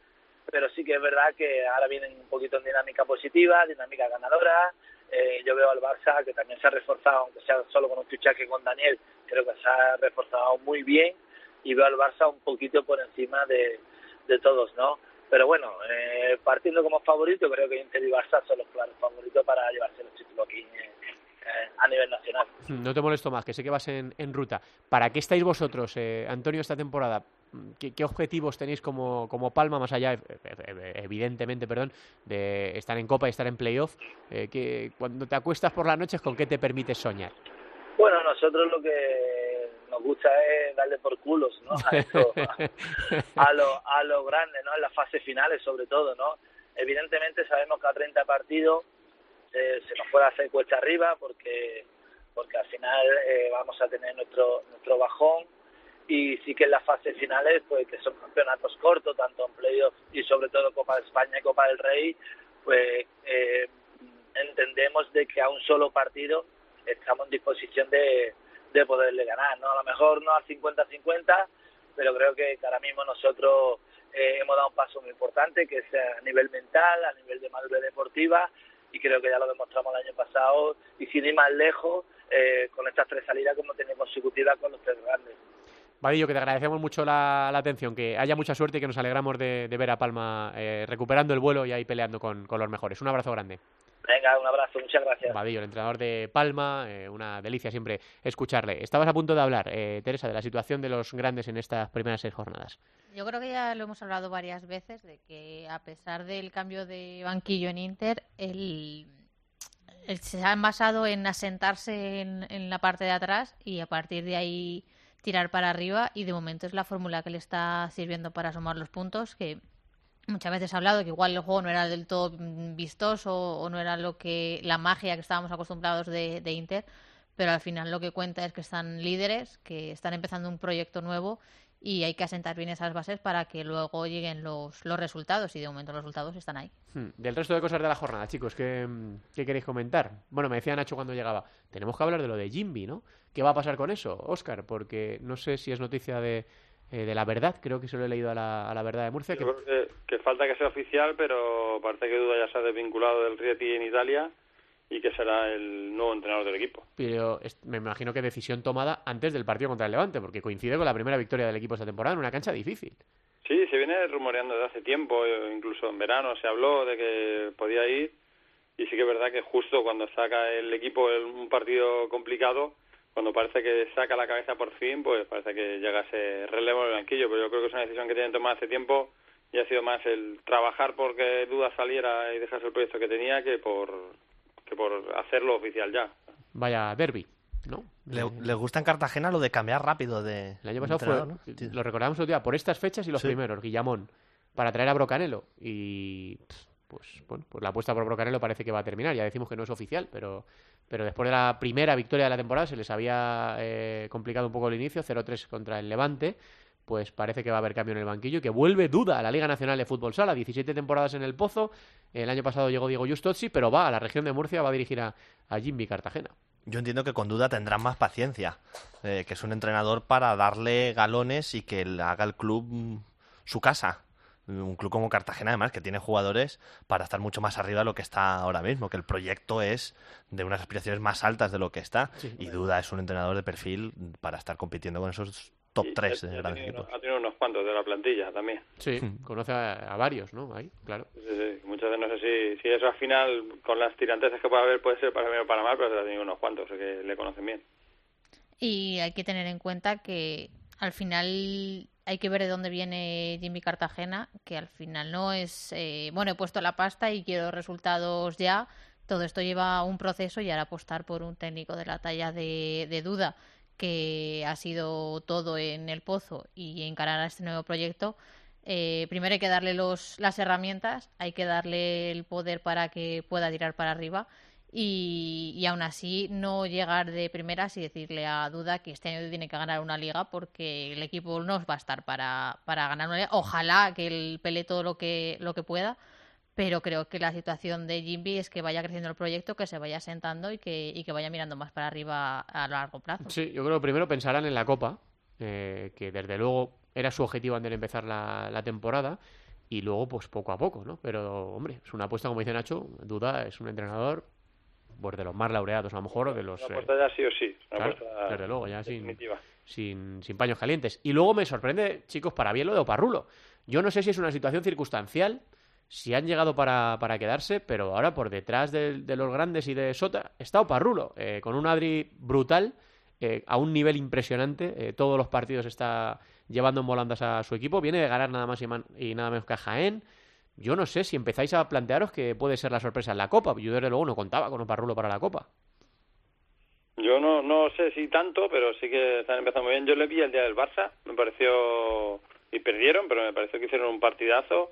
Pero sí que es verdad que ahora vienen un poquito en dinámica positiva, dinámica ganadora. Eh, yo veo al Barça que también se ha reforzado, aunque sea solo con un fichaje con Daniel, creo que se ha reforzado muy bien y veo al Barça un poquito por encima de, de todos, ¿no? Pero bueno, eh, partiendo como favorito, creo que Inter y Barça son los claros favoritos para llevarse los títulos aquí eh, a nivel nacional. No te molesto más, que sé que vas en, en ruta. ¿Para qué estáis vosotros, eh, Antonio, esta temporada? ¿Qué, qué objetivos tenéis como, como Palma, más allá, ev- ev- evidentemente, perdón, de estar en Copa y estar en playoff? Eh, que cuando te acuestas por las noches, ¿con qué te permites soñar? Bueno, nosotros lo que nos gusta es darle por culos, ¿no? A, esto, a lo, a lo grande, ¿no? En las fases finales, sobre todo, ¿no? Evidentemente sabemos que a 30 partidos se nos puede hacer cuesta arriba porque porque al final eh, vamos a tener nuestro nuestro bajón y sí que en las fases finales, pues que son campeonatos cortos, tanto en playoff y sobre todo Copa de España y Copa del Rey, pues eh, entendemos de que a un solo partido estamos en disposición de, de poderle ganar, ¿no? A lo mejor no al 50-50, pero creo que ahora mismo nosotros eh, hemos dado un paso muy importante, que es a nivel mental, a nivel de madurez deportiva, y creo que ya lo demostramos el año pasado, y sin ir más lejos, eh, con estas tres salidas como tenemos consecutivas con los tres grandes. Vadillo, que te agradecemos mucho la, atención, que haya mucha suerte y que nos alegramos de, de ver a Palma eh, recuperando el vuelo y ahí peleando con, con los mejores. Un abrazo grande. Venga, un abrazo, muchas gracias. Vadillo, el entrenador de Palma, eh, una delicia siempre escucharle. Estabas a punto de hablar, eh, Teresa, de la situación de los grandes en estas primeras seis jornadas. Yo creo que ya lo hemos hablado varias veces de que a pesar del cambio de banquillo en Inter, el, el- se han basado en asentarse en, en la parte de atrás y a partir de ahí tirar para arriba y de momento es la fórmula que le está sirviendo para sumar los puntos que muchas veces ha hablado que igual el juego no era del todo mm, vistoso o no era lo que la magia que estábamos acostumbrados de, de Inter pero al final lo que cuenta es que están líderes que están empezando un proyecto nuevo y hay que asentar bien esas bases para que luego lleguen los, los resultados y de momento los resultados están ahí. Hmm, Del resto de cosas de la jornada, chicos, ¿qué, qué queréis comentar? Bueno, me decía Nacho cuando llegaba, tenemos que hablar de lo de Jimby, ¿no? ¿Qué va a pasar con eso, Óscar? Porque no sé si es noticia de, eh, de la verdad, creo que se lo he leído a la, a la verdad de Murcia. Que... Falta que sea oficial, pero parece que Duda ya se ha desvinculado del Rieti en Italia y que será el nuevo entrenador del equipo. Pero me imagino que decisión tomada antes del partido contra el Levante, porque coincide con la primera victoria del equipo esta temporada en una cancha difícil. Sí, se viene rumoreando desde hace tiempo, eh, incluso en verano se habló de que podía ir y sí que es verdad que justo cuando saca el equipo un partido complicado, cuando parece que saca la cabeza por fin, pues parece que llega ese relevo en el banquillo, pero yo creo que es una decisión que tienen tomada hace tiempo y ha sido más el trabajar porque Duda saliera y dejase el proyecto que tenía que por que por hacerlo oficial ya. Vaya derby, ¿no? Le, le gusta en Cartagena lo de cambiar rápido de El año pasado fue, ¿no? Lo recordamos otro día, por estas fechas y los Sí. primeros, Guillamón, para traer a Brocanelo. Y pff, pues, bueno, pues la apuesta por Brocanelo parece que va a terminar. Ya decimos que no es oficial, pero, pero después de la primera victoria de la temporada se les había eh, complicado un poco el inicio, 0-3 contra el Levante. Pues parece que va a haber cambio en el banquillo y que vuelve duda a la Liga Nacional de Fútbol Sala. 17 temporadas en el Pozo. El año pasado llegó Diego Justozzi, pero va a la región de Murcia, va a dirigir a, a Jimmy Cartagena. Yo entiendo que con duda tendrán más paciencia, eh, que es un entrenador para darle galones y que haga el club su casa. Un club como Cartagena, además, que tiene jugadores para estar mucho más arriba de lo que está ahora mismo, que el proyecto es de unas aspiraciones más altas de lo que está. Y duda es un entrenador de perfil para estar compitiendo con esos top Y 3 ha- de grandes tenido- equipos. Ha tenido unos cuantos de la plantilla también. Sí, Hmm. conoce a, a varios, ¿no? Ahí, claro. Sí, sí. Muchas veces no sé si, si eso al final, con las tiranteses que puede haber, puede ser para bien o para mal, pero se ha tenido unos cuantos, o sea que le conocen bien. Y hay que tener en cuenta que al final hay que ver de dónde viene Jimmy Cartagena, que al final no es, eh, bueno, he puesto la pasta y quiero resultados ya. Todo esto lleva un proceso y ahora apostar por un técnico de la talla de, de duda, que ha sido todo en el pozo y encarar a este nuevo proyecto. eh, primero hay que darle los, las herramientas, hay que darle el poder para que pueda tirar para arriba y, y aún así no llegar de primeras y decirle a Duda que este año tiene que ganar una liga porque el equipo no va a estar para, para ganar una liga. Ojalá que él pele todo lo que, lo que pueda, pero creo que la situación de Jimby es que vaya creciendo el proyecto, que se vaya sentando y que, y que vaya mirando más para arriba a largo plazo. Sí, yo creo que primero pensarán en la Copa, eh, que desde luego era su objetivo antes de empezar la, la temporada, y luego pues poco a poco, ¿no? Pero, hombre, es una apuesta, como dice Nacho, Duda es un entrenador pues, de los más laureados, a lo mejor, de los... Una eh, ya sí o sí, claro, desde luego, ya sin, sin, sin paños calientes. Y luego me sorprende, chicos, para bien lo de Oparrulo. Yo no sé si es una situación circunstancial, si han llegado para, para quedarse, pero ahora por detrás de, de los grandes y de Sota está Oparrulo, eh, con un Adri brutal, eh, a un nivel impresionante. eh, todos los partidos está llevando en volandas a su equipo. Viene de ganar nada más y, man- y nada menos que a Jaén. Yo no sé si empezáis a plantearos que puede ser la sorpresa en la Copa. Yo desde luego no contaba con Oparrulo para la Copa. Yo no, no sé si tanto, pero sí que están empezando muy bien. Yo le vi el día del Barça, me pareció... Y perdieron, pero me pareció que hicieron un partidazo,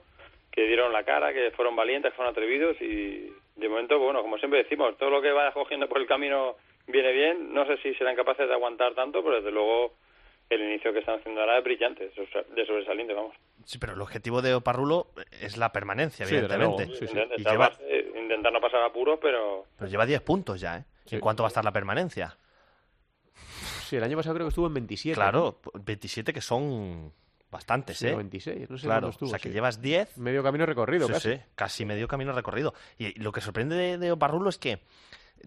que dieron la cara, que fueron valientes, que fueron atrevidos y de momento, bueno, como siempre decimos, todo lo que vaya cogiendo por el camino viene bien. No sé si serán capaces de aguantar tanto, pero desde luego el inicio que están haciendo ahora es brillante, de sobre- de sobresaliente, vamos. Sí, pero el objetivo de Oparrulo es la permanencia, Sí, evidentemente. sí, sí. Intentar, Y lleva, eh, intentar no pasar apuros, pero pero lleva 10 puntos ya, ¿eh? Sí. ¿En cuánto va a estar la permanencia? Sí, el año pasado creo que estuvo en 27. Claro, 27 que son bastantes, Sí, ¿eh? o 26, no sé claro, estuvo. o sea que sí. llevas 10 Medio camino recorrido, Sí, casi. sí, casi medio camino recorrido. Y lo que sorprende de, de Oparrulo es que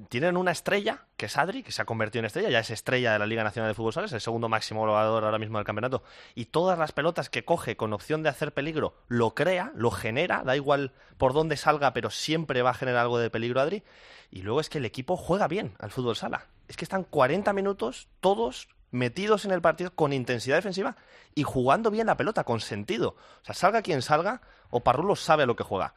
tienen una estrella, que es Adri, que se ha convertido en estrella, ya es estrella de la Liga Nacional de Fútbol Sala, es el segundo máximo goleador ahora mismo del campeonato. Y todas las pelotas que coge con opción de hacer peligro, lo crea, lo genera, da igual por dónde salga, pero siempre va a generar algo de peligro Adri. Y luego es que el equipo juega bien al fútbol sala. Es que están 40 minutos todos metidos en el partido con intensidad defensiva y jugando bien la pelota, con sentido. O sea, salga quien salga, Oparrulo sabe a lo que juega.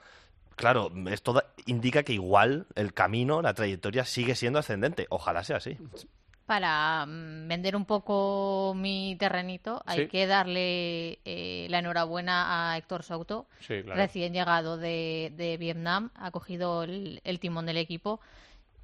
Claro, esto indica que igual el camino, la trayectoria sigue siendo ascendente. Ojalá sea así. Para mm, vender un poco mi terrenito, hay Sí. que darle eh, la enhorabuena a Héctor Souto, Sí, claro. recién llegado de, de Vietnam, ha cogido el, el timón del equipo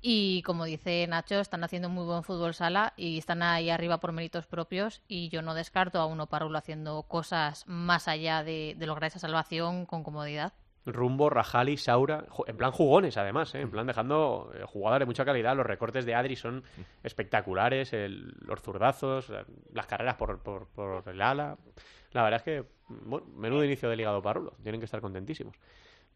y como dice Nacho, están haciendo muy buen fútbol sala y están ahí arriba por méritos propios y yo no descarto a uno Parulo haciendo cosas más allá de, de lograr esa salvación con comodidad. Rumbo, Rajali, Saura, en plan jugones además, ¿eh? en plan dejando eh, jugadores de mucha calidad. Los recortes de Adri son espectaculares, el- los zurdazos, la- las carreras por, por, el ala. La verdad es que, bueno, menudo inicio del hígado Parulo, tienen que estar contentísimos.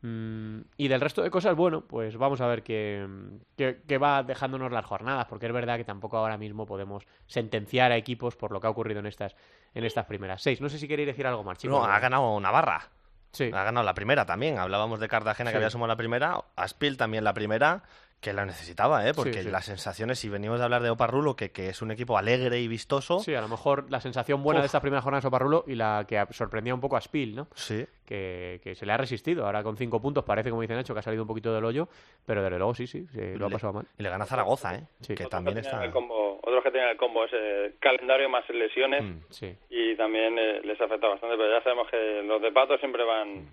Mm, y del resto de cosas, bueno, pues vamos a ver qué, qué- qué va dejándonos las jornadas, porque es verdad que tampoco ahora mismo podemos sentenciar a equipos por lo que ha ocurrido en estas, en estas primeras seis. No sé si queréis decir algo más, chicos. No, ha ganado Navarra. Sí. Ha ganado la primera también. Hablábamos de Cartagena, Sí. que había sumado la primera. Aspil también la primera, que la necesitaba, ¿eh? Porque Sí, sí. las sensaciones, si venimos de hablar de Oparrulo, que, que es un equipo alegre y vistoso. Sí, a lo mejor la sensación buena de Uf. esta primera jornada de Soparrulo y la que sorprendía un poco a Spiel, ¿no? Sí. Que, que se le ha resistido. Ahora con cinco puntos parece, como dice Nacho, que ha salido un poquito del hoyo, pero desde luego sí, sí, sí, lo ha pasado mal. Y le gana Zaragoza, ¿eh? Sí. Que otros también que tenían está. el combo, otros que tenían el combo ese calendario más lesiones Mm. Sí. y también eh, les afecta bastante, pero ya sabemos que los de Pato siempre van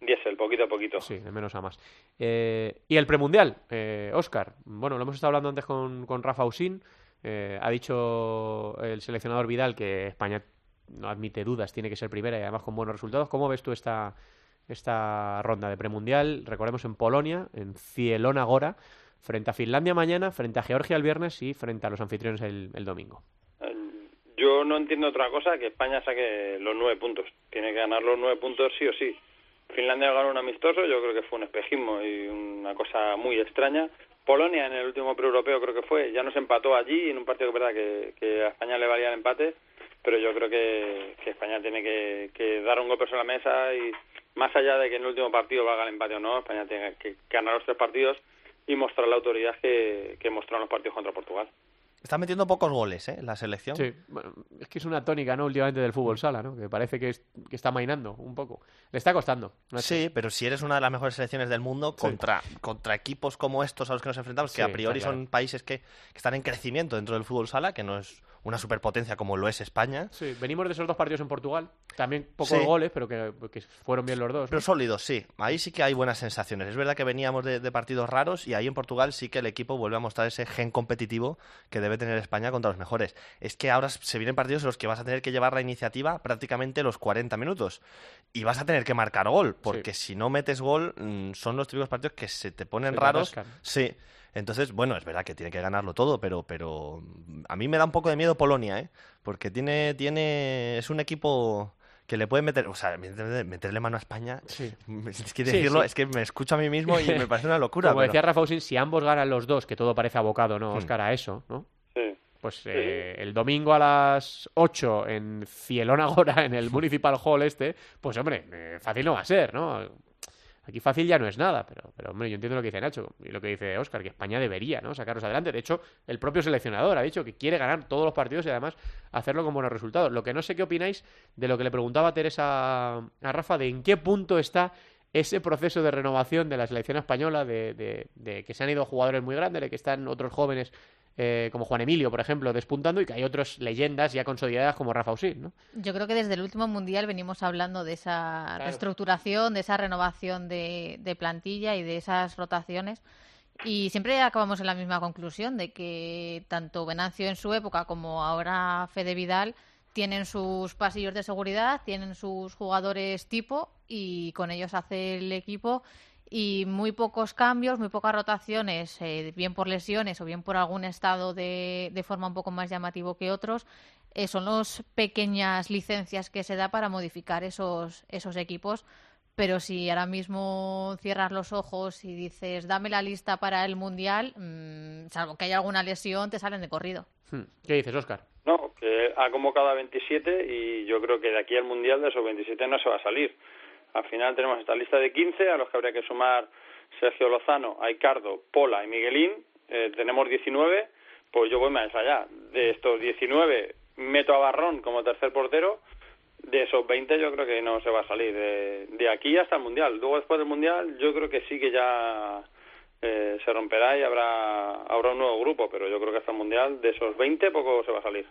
diésel, poquito a poquito. Sí, de menos a más. Eh, y el premundial, eh, Oscar. Bueno, lo hemos estado hablando antes con, con Rafa Usín. Eh, ha dicho el seleccionador Vidal que España no admite dudas, tiene que ser primera y además con buenos resultados. ¿Cómo ves tú esta, esta ronda de premundial? Recordemos en Polonia, en Cielona Gora. frente a Finlandia mañana, frente a Georgia el viernes y frente a los anfitriones el, el domingo. Eh, Yo no entiendo otra cosa que España saque los nueve puntos. Tiene que ganar los nueve puntos sí o sí. Finlandia ganó un amistoso, yo creo que fue un espejismo y una cosa muy extraña. Polonia en el último pre-europeo creo que fue, ya nos empató allí en un partido que verdad que, que a España le valía el empate, pero yo creo que, que España tiene que, que dar un golpe sobre la mesa y más allá de que en el último partido valga el empate o no, España tiene que ganar los tres partidos y mostrar la autoridad que, que mostró en los partidos contra Portugal. Está metiendo pocos goles, ¿eh? La selección. Sí, bueno, es que es una tónica, ¿no? Últimamente del fútbol sala, ¿no? Que parece que, es- que está mainando un poco. Le está costando. Sí, pero si eres una de las mejores selecciones del mundo Sí. contra, contra equipos como estos a los que nos enfrentamos, que Sí, a priori claro. son países que, que están en crecimiento dentro del fútbol sala, que no es una superpotencia como lo es España, Sí, venimos de esos dos partidos en Portugal. También pocos Sí. goles, pero que, que fueron bien los dos. ¿no? pero sólidos, sí. Ahí sí que hay buenas sensaciones. Es verdad que veníamos de, de partidos raros y ahí en Portugal sí que el equipo vuelve a mostrar ese gen competitivo que debe tener España contra los mejores. Es que ahora se vienen partidos en los que vas a tener que llevar la iniciativa prácticamente los 40 minutos y vas a tener que marcar gol, porque si no metes gol mm, son los típicos partidos que se te ponen Se raros. Sí. Entonces, bueno, es verdad que tiene que ganarlo todo, pero, pero mm, a mí me da un poco de miedo Polonia, ¿eh? Porque tiene, tiene, es un equipo que le puede meter, o sea, meterle, mano a España. Sí. Es que decirlo, sí. es que me escucho a mí mismo y me parece una locura. Como pero- decía Rafa Usín, si ambos ganan los dos, que todo parece abocado, ¿no, Hmm. Oscar? A eso, ¿no? Sí. Pues eh, el domingo a las 8 en Cielón Agora, en el Municipal Hall este, pues hombre, eh, fácil no va a ser, ¿no? Aquí fácil ya no es nada, pero, pero hombre, yo entiendo lo que dice Nacho y lo que dice Oscar, que España debería, ¿no? Sacarlos adelante. De hecho, el propio seleccionador ha dicho que quiere ganar todos los partidos y además hacerlo con buenos resultados. Lo que no sé qué opináis de lo que le preguntaba Teresa a Rafa, de en qué punto está ese proceso de renovación de la selección española, de, de- de que se han ido jugadores muy grandes, de que están otros jóvenes eh, como Juan Emilio, por ejemplo, despuntando y que hay otras leyendas ya consolidadas como Rafa Usín, ¿no? Yo creo que desde el último mundial venimos hablando de esa Claro. reestructuración, de esa renovación de, de plantilla y de esas rotaciones. Y siempre acabamos en la misma conclusión de que tanto Venancio en su época como ahora Fede Vidal tienen sus pasillos de seguridad, tienen sus jugadores tipo y con ellos hace el equipo y muy pocos cambios, muy pocas rotaciones, eh, bien por lesiones o bien por algún estado de, de forma un poco más llamativo que otros. Eh, son las pequeñas licencias que se da para modificar esos, esos equipos. Pero si ahora mismo cierras los ojos y dices, dame la lista para el Mundial, mm, salvo que haya alguna lesión, te salen de corrido. Hmm. ¿Qué dices, Oscar? No, que ha convocado a 27 y yo creo que de aquí al Mundial de esos 27 no se va a salir. Al final tenemos esta lista de 15 a los que habría que sumar Sergio Lozano, Aicardo, Pola y Miguelín. Eh, tenemos 19, pues yo voy más allá. De estos 19 meto a Barrón como tercer portero. De esos 20 yo creo que no se va a salir. De, de aquí hasta el Mundial. Luego después del Mundial yo creo que sí que ya eh, se romperá y habrá, habrá un nuevo grupo, pero yo creo que hasta el Mundial de esos 20 poco se va a salir.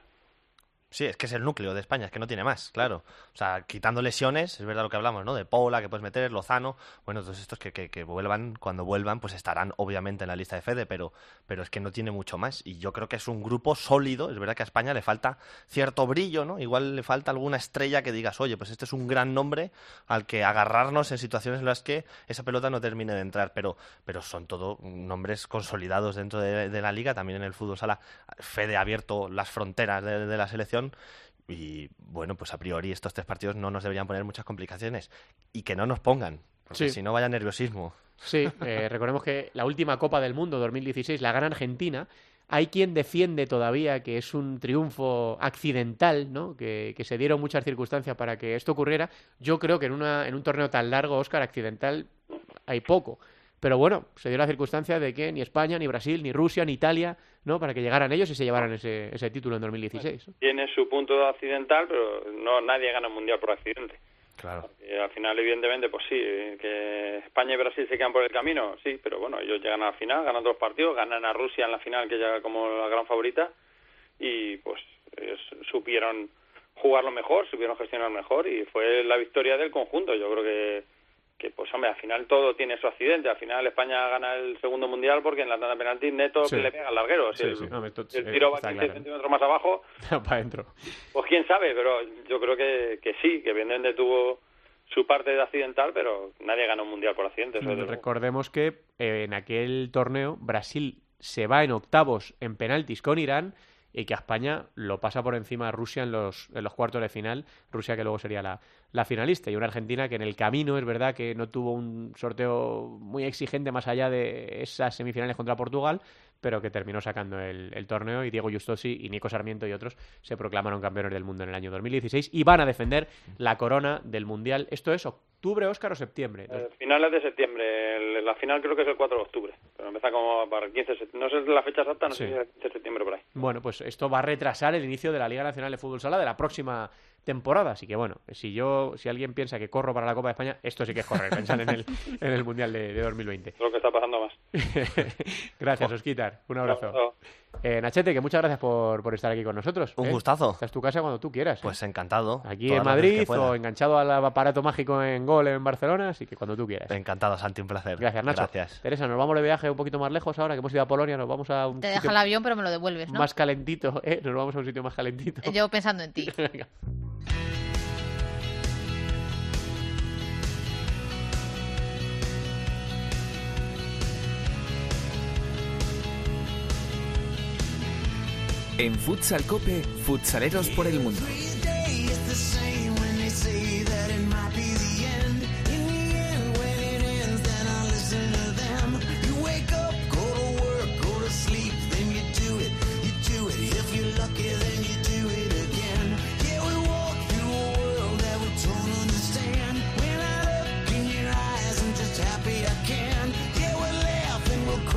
Sí, es que es el núcleo de España, es que no tiene más, claro. O sea, quitando lesiones, es verdad lo que hablamos, ¿no? De Paula, que puedes meter, Lozano, bueno, todos estos que, que, que vuelvan, cuando vuelvan, pues estarán obviamente en la lista de Fede, pero, pero es que no tiene mucho más. Y yo creo que es un grupo sólido, es verdad que a España le falta cierto brillo, ¿no? Igual le falta alguna estrella que digas, oye, pues este es un gran nombre al que agarrarnos en situaciones en las que esa pelota no termine de entrar, pero, pero son todo nombres consolidados dentro de, la liga, también en el fútbol sala. Fede ha abierto las fronteras de, de la selección y bueno, pues a priori estos tres partidos no nos deberían poner muchas complicaciones y que no nos pongan, porque Sí. si no vaya nerviosismo. Sí, eh, recordemos que la última Copa del Mundo 2016 la gana Argentina. Hay quien defiende todavía que es un triunfo accidental, ¿no? Que, que se dieron muchas circunstancias para que esto ocurriera. Yo creo que en, una, en un torneo tan largo, Oscar, accidental hay poco. Pero bueno, se dio la circunstancia de que ni España, ni Brasil, ni Rusia, ni Italia, ¿no? Para que llegaran ellos y se llevaran ese, ese título en 2016. ¿no? Tiene su punto accidental, pero no nadie gana un mundial por accidente. Claro. Y al final, evidentemente, pues sí, eh, que España y Brasil se quedan por el camino, sí, pero bueno, ellos llegan a la final, ganan dos partidos, ganan a Rusia en la final, que llega como la gran favorita, y pues ellos supieron jugarlo mejor, supieron gestionar mejor, y fue la victoria del conjunto. Yo creo que, que pues hombre, al final todo tiene su accidente. Al final España gana el segundo mundial porque en la tanda de penaltis neto Sí. que le pega al larguero. Si Sí, el, sí, no, esto- el tiro va está 15 claro. centímetros más abajo, Para adentro. pues quién sabe, pero yo creo que, que sí, que evidentemente tuvo su parte de accidental, pero nadie gana un mundial por accidente. eso. Recordemos que eh, en aquel torneo Brasil se va en octavos en penaltis con Irán y que a España lo pasa por encima a Rusia en los, en los cuartos de final, Rusia que luego sería la, la finalista, y una Argentina que en el camino es verdad que no tuvo un sorteo muy exigente más allá de esas semifinales contra Portugal, pero que terminó sacando el, el torneo y Diego Justosi y Nico Sarmiento y otros se proclamaron campeones del mundo en el año 2016 y van a defender la corona del Mundial. Esto es octubre, Óscar, o septiembre. Eh, finales de septiembre. La final creo que es el 4 de octubre. Pero empieza como para el 15 de septiembre. No sé la fecha exacta, no Sí. sé si es el 15 de septiembre por ahí. Bueno, pues esto va a retrasar el inicio de la Liga Nacional de Fútbol Sala de la próxima temporada. Así que bueno, si yo, si alguien piensa que corro para la Copa de España, esto sí que es correr, pensar en el, en el Mundial de, de 2020. Es lo que está pasando más. gracias, Osquitar. Un abrazo. Eh, Nachete, que muchas gracias por, por estar aquí con nosotros. Un ¿eh? gustazo. Esta es tu casa cuando tú quieras. ¿eh? Pues encantado. Aquí en Madrid o enganchado al aparato mágico en gol en Barcelona, así que cuando tú quieras. Encantado, Santi, un placer. Gracias, Nacho. Gracias. Teresa, nos vamos de viaje un poquito más lejos ahora, que hemos ido a Polonia, nos vamos a un Te deja el avión, pero me lo devuelves, ¿no? más calentito, ¿eh? Nos vamos a un sitio más calentito. Yo pensando en ti. Venga. En Futsal Cope, futsaleros por el mundo.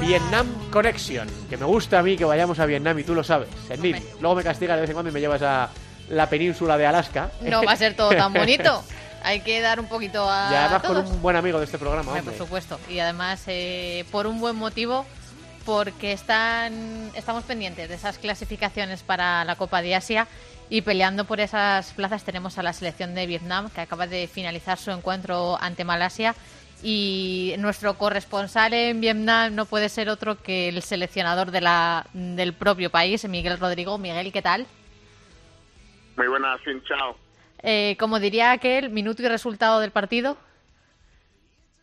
Vietnam Connection, que me gusta a mí que vayamos a Vietnam y tú lo sabes. Hombre. Luego me castigas de vez en cuando y me llevas a la península de Alaska. No va a ser todo tan bonito. Hay que dar un poquito a Y además con todos. un buen amigo de este programa, hombre. por supuesto. Y además eh, por un buen motivo, porque están, estamos pendientes de esas clasificaciones para la Copa de Asia y peleando por esas plazas tenemos a la selección de Vietnam que acaba de finalizar su encuentro ante Malasia y nuestro corresponsal en Vietnam no puede ser otro que el seleccionador de la, del propio país, Miguel Rodrigo. Miguel, ¿qué tal? Muy buenas, fin, chao. Eh, como diría aquel, minuto y resultado del partido.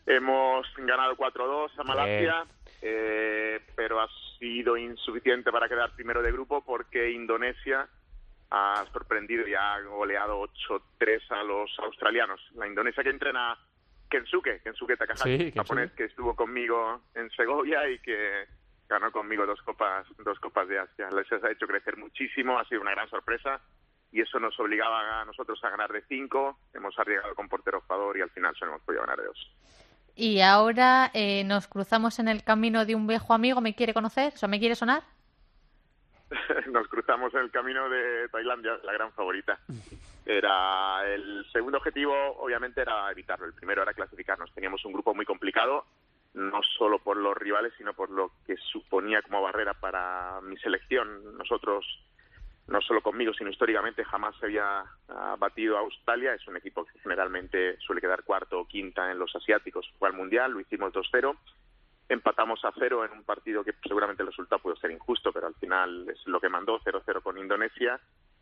Hemos ganado 4-2 a Malasia, eh, pero ha sido insuficiente para quedar primero de grupo porque Indonesia ha sorprendido y ha goleado 8-3 a los australianos. La Indonesia que entrena Kensuke, Kensuke Takahashi, Sí, Kensuke. japonés que estuvo conmigo en Segovia y que ganó conmigo dos copas, dos copas de Asia. Les ha hecho crecer muchísimo, ha sido una gran sorpresa y eso nos obligaba a nosotros a ganar de cinco. Hemos arriesgado con portero jugador y al final solo hemos podido ganar de dos. Y ahora eh, nos cruzamos en el camino de un viejo amigo. ¿Me quiere conocer? ¿O sea, me quiere sonar? nos cruzamos en el camino de Tailandia, la gran favorita. Era el segundo objetivo, obviamente, era evitarlo. El primero era clasificarnos. Teníamos un grupo muy complicado, no solo por los rivales, sino por lo que suponía como barrera para mi selección. Nosotros, no solo conmigo, sino históricamente, jamás se había ah, batido a Australia. Es un equipo que generalmente suele quedar cuarto o quinta en los asiáticos. Fue al Mundial, lo hicimos 2-0 empatamos a cero en un partido que seguramente el resultado pudo ser injusto, pero al final es lo que mandó 0-0 con Indonesia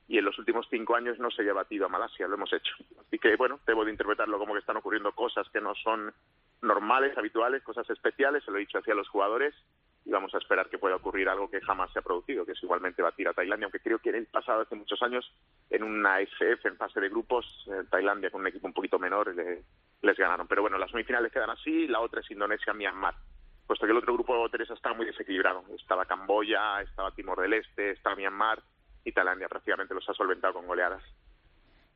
y en los últimos cinco años no se haya batido a Malasia, lo hemos hecho. Así que, bueno, debo de interpretarlo como que están ocurriendo cosas que no son normales, habituales, cosas especiales, se lo he dicho hacia los jugadores y vamos a esperar que pueda ocurrir algo que jamás se ha producido, que es igualmente batir a Tailandia, aunque creo que en el pasado, hace muchos años, en una SF, en fase de grupos, eh, Tailandia con un equipo un poquito menor le- les ganaron. Pero bueno, las semifinales quedan así, la otra es Indonesia-Myanmar puesto que el otro grupo, Teresa, estaba muy desequilibrado. Estaba Camboya, estaba Timor del Este, estaba Myanmar y Tailandia prácticamente los ha solventado con goleadas.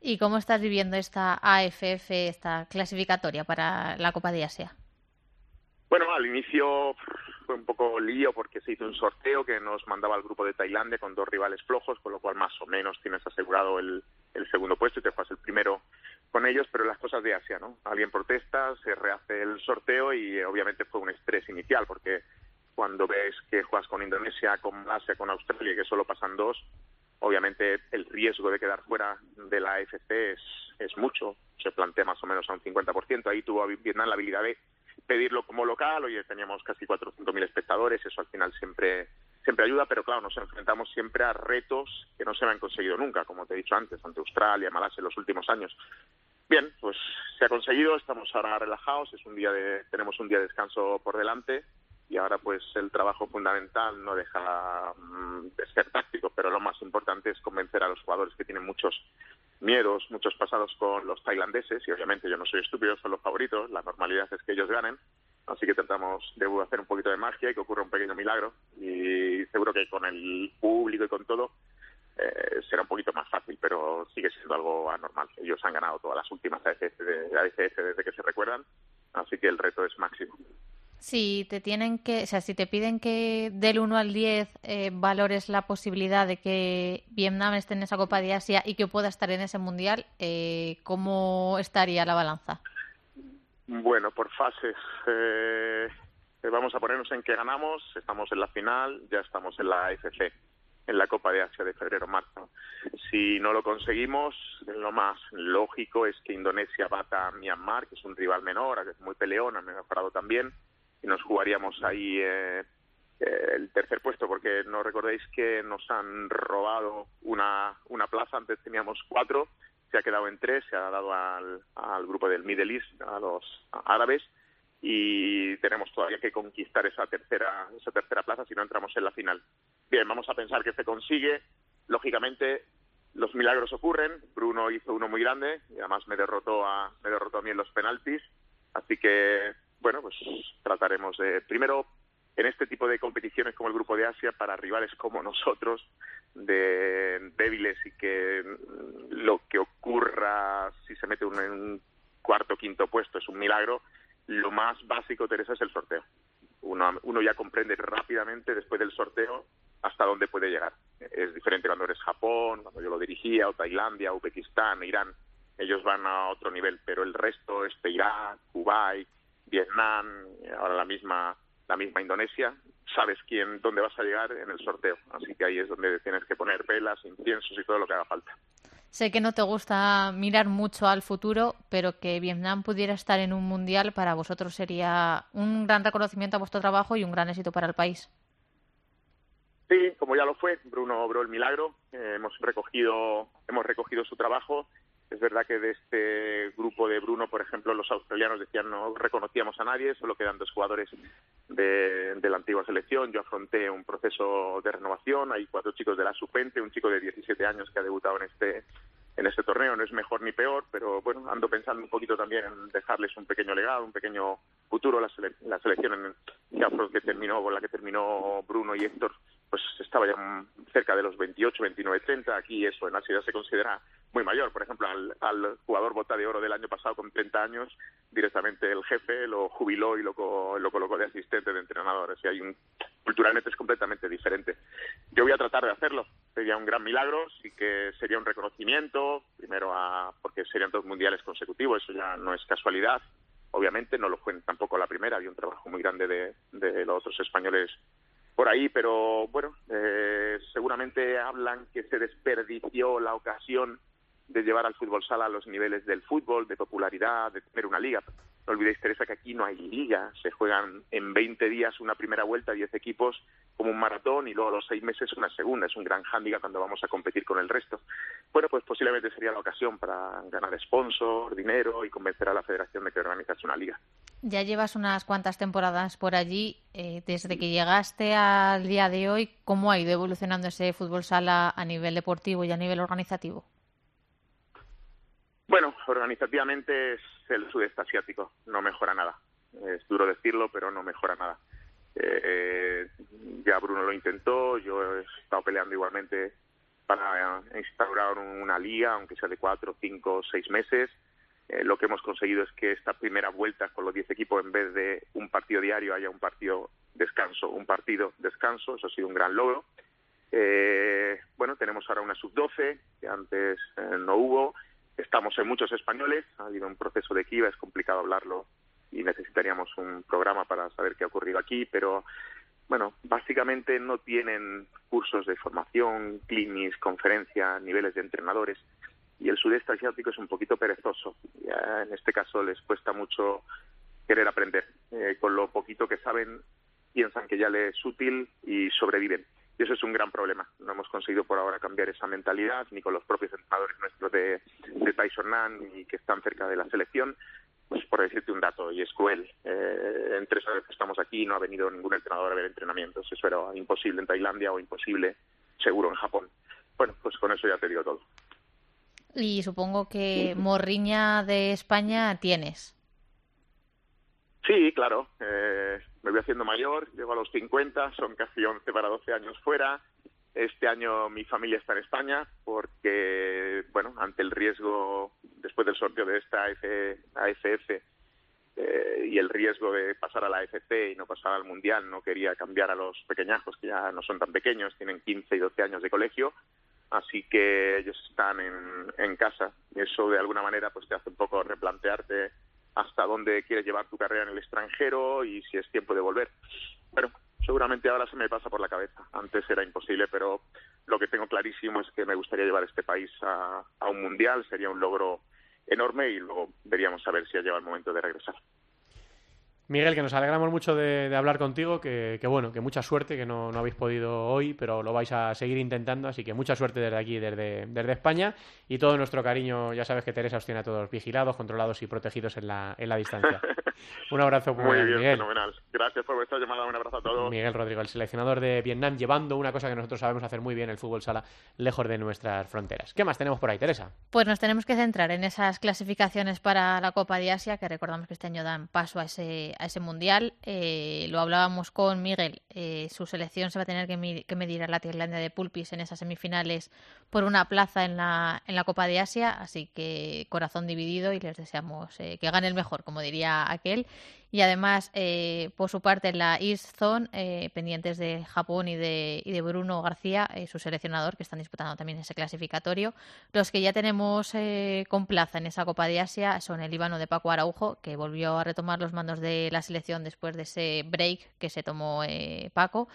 ¿Y cómo estás viviendo esta AFF, esta clasificatoria para la Copa de Asia? Bueno, al inicio fue un poco lío porque se hizo un sorteo que nos mandaba al grupo de Tailandia con dos rivales flojos, con lo cual más o menos tienes asegurado el, segundo puesto y te juegas el primero con ellos, pero las cosas de Asia, ¿no? Alguien protesta, se rehace el sorteo y eh, obviamente fue un estrés inicial porque cuando ves que juegas con Indonesia, con Malasia, con Australia y que solo pasan dos, obviamente el riesgo de quedar fuera de la AFC es, es mucho, se plantea más o menos a un 50%. Ahí tuvo Vietnam la habilidad de pedirlo como local, hoy teníamos casi 400.000 espectadores, eso al final siempre siempre ayuda, pero claro, nos enfrentamos siempre a retos que no se habían conseguido nunca, como te he dicho antes, ante Australia, Malasia en los últimos años. Bien, pues se ha conseguido, estamos ahora relajados, es un día de, tenemos un día de descanso por delante y ahora pues el trabajo fundamental no deja mm, de ser táctico, pero lo más importante es convencer a los jugadores que tienen muchos miedos, muchos pasados con los tailandeses y obviamente yo no soy estúpido, son los favoritos, la normalidad es que ellos ganen, así que tratamos de hacer un poquito de magia y que ocurra un pequeño milagro y seguro que con el público y con todo eh, será un poquito más fácil, pero sigue siendo algo anormal. Ellos han ganado todas las últimas AFF desde que se recuerdan, así que el reto es máximo. Si te tienen que, o sea, si te piden que del 1 al 10 eh, valores la posibilidad de que Vietnam esté en esa Copa de Asia y que pueda estar en ese mundial, eh, ¿cómo estaría la balanza? Bueno, por fases. Eh, vamos a ponernos en que ganamos, estamos en la final, ya estamos en la AFC en la Copa de Asia de febrero-marzo. Si no lo conseguimos, lo más lógico es que Indonesia bata a Myanmar, que es un rival menor, que es muy peleón, ha mejorado también, y nos jugaríamos ahí eh, eh, el tercer puesto, porque no recordéis que nos han robado una, una plaza, antes teníamos cuatro, se ha quedado en tres, se ha dado al, al grupo del Middle East, a los árabes, y tenemos todavía que conquistar esa tercera, esa tercera plaza si no entramos en la final. Bien, vamos a pensar que se consigue. Lógicamente, los milagros ocurren. Bruno hizo uno muy grande y además me derrotó a, me derrotó a mí en los penaltis. Así que, bueno, pues trataremos de, primero, en este tipo de competiciones como el Grupo de Asia, para rivales como nosotros, de débiles y que lo que ocurra si se mete uno en un cuarto o quinto puesto es un milagro, lo más básico, Teresa, es el sorteo. Uno, uno ya comprende rápidamente después del sorteo hasta dónde puede llegar. Es diferente cuando eres Japón, cuando yo lo dirigía, o Tailandia, Uzbekistán, Irán. Ellos van a otro nivel, pero el resto, este Irak, Kuwait, Vietnam, ahora la misma, la misma Indonesia, sabes quién, dónde vas a llegar en el sorteo. Así que ahí es donde tienes que poner velas, inciensos y todo lo que haga falta. Sé que no te gusta mirar mucho al futuro, pero que Vietnam pudiera estar en un mundial para vosotros sería un gran reconocimiento a vuestro trabajo y un gran éxito para el país. Sí, como ya lo fue, Bruno obró el milagro. Eh, hemos recogido, hemos recogido su trabajo. Es verdad que de este grupo de Bruno, por ejemplo, los australianos decían no reconocíamos a nadie, solo quedan dos jugadores de, la antigua selección. Yo afronté un proceso de renovación. Hay cuatro chicos de la supente, un chico de 17 años que ha debutado en este en este torneo. No es mejor ni peor, pero bueno, ando pensando un poquito también en dejarles un pequeño legado, un pequeño futuro. La, la selección en, que terminó, con la que terminó Bruno y Héctor pues estaba ya cerca de los 28, 29, 30. Aquí eso en Asia se considera muy mayor. Por ejemplo, al, jugador bota de oro del año pasado con 30 años, directamente el jefe lo jubiló y lo, lo colocó de asistente de entrenador. hay culturalmente es completamente diferente. Yo voy a tratar de hacerlo. Sería un gran milagro, sí que sería un reconocimiento, primero a, porque serían dos mundiales consecutivos, eso ya no es casualidad. Obviamente no lo fue tampoco la primera, había un trabajo muy grande de, de los otros españoles por ahí, pero bueno, eh, seguramente hablan que se desperdició la ocasión de llevar al fútbol sala a los niveles del fútbol, de popularidad, de tener una liga. No olvidéis, Teresa, que aquí no hay liga. Se juegan en 20 días una primera vuelta, 10 equipos, como un maratón, y luego a los seis meses una segunda. Es un gran hándicap cuando vamos a competir con el resto. Bueno, pues posiblemente sería la ocasión para ganar sponsor, dinero y convencer a la federación de que organizase una liga. Ya llevas unas cuantas temporadas por allí. Eh, desde que llegaste al día de hoy, ¿cómo ha ido evolucionando ese fútbol sala a nivel deportivo y a nivel organizativo? Bueno, organizativamente es el sudeste asiático, no mejora nada. Es duro decirlo, pero no mejora nada. Eh, ya Bruno lo intentó, yo he estado peleando igualmente para instaurar una liga, aunque sea de cuatro, cinco, seis meses. Eh, lo que hemos conseguido es que esta primera vuelta con los diez equipos, en vez de un partido diario, haya un partido descanso, un partido descanso. Eso ha sido un gran logro. Eh, bueno, tenemos ahora una sub-12, que antes no hubo Estamos en muchos españoles, ha habido un proceso de Kiva, es complicado hablarlo y necesitaríamos un programa para saber qué ha ocurrido aquí, pero bueno, básicamente no tienen cursos de formación, clinics, conferencias, niveles de entrenadores y el sudeste asiático es un poquito perezoso. Ya en este caso les cuesta mucho querer aprender. Eh, con lo poquito que saben piensan que ya les es útil y sobreviven. Y eso es un gran problema. No hemos conseguido por ahora cambiar esa mentalidad, ni con los propios entrenadores nuestros de, de Tyson Nan, ni que están cerca de la selección. Pues por decirte un dato, y es cruel, eh, en tres veces que estamos aquí no ha venido ningún entrenador a ver entrenamientos. Eso era imposible en Tailandia o imposible seguro en Japón. Bueno, pues con eso ya te digo todo. Y supongo que morriña de España tienes. Sí, claro. Eh, me voy haciendo mayor, llego a los 50, son casi 11 para 12 años fuera. Este año mi familia está en España porque, bueno, ante el riesgo, después del sorteo de esta AFF eh, y el riesgo de pasar a la AFC y no pasar al Mundial, no quería cambiar a los pequeñajos, que ya no son tan pequeños, tienen 15 y 12 años de colegio, así que ellos están en, en casa. Eso, de alguna manera, pues te hace un poco replantearte hasta dónde quieres llevar tu carrera en el extranjero y si es tiempo de volver. Bueno, seguramente ahora se me pasa por la cabeza. Antes era imposible, pero lo que tengo clarísimo es que me gustaría llevar este país a, a un mundial, sería un logro enorme y luego veríamos a ver si ha llegado el momento de regresar. Miguel, que nos alegramos mucho de, de hablar contigo, que, que, bueno, que mucha suerte, que no, no, habéis podido hoy, pero lo vais a seguir intentando, así que mucha suerte desde aquí, desde, desde España, y todo nuestro cariño, ya sabes que Teresa os tiene a todos vigilados, controlados y protegidos en la, en la distancia. un abrazo, Muy bien, Miguel. fenomenal. Gracias por vuestra llamada, un abrazo a todos. Miguel Rodrigo, el seleccionador de Vietnam, llevando una cosa que nosotros sabemos hacer muy bien, el fútbol sala, lejos de nuestras fronteras. ¿Qué más tenemos por ahí, Teresa? Pues nos tenemos que centrar en esas clasificaciones para la Copa de Asia, que recordamos que este año dan paso a ese, a ese mundial. Eh, lo hablábamos con Miguel, eh, su selección se va a tener que, que, medir a la Tailandia de Pulpis en esas semifinales por una plaza en la, en la Copa de Asia, así que corazón dividido y les deseamos eh, que gane el mejor, como diría aquel. Y además, eh, por su parte, en la East Zone, eh, pendientes de Japón y de, y de Bruno García, eh, su seleccionador, que están disputando también ese clasificatorio. Los que ya tenemos con plaza en esa Copa de Asia son el Líbano de Paco Araujo, que volvió a retomar los mandos de la selección después de ese break que se tomó Paco.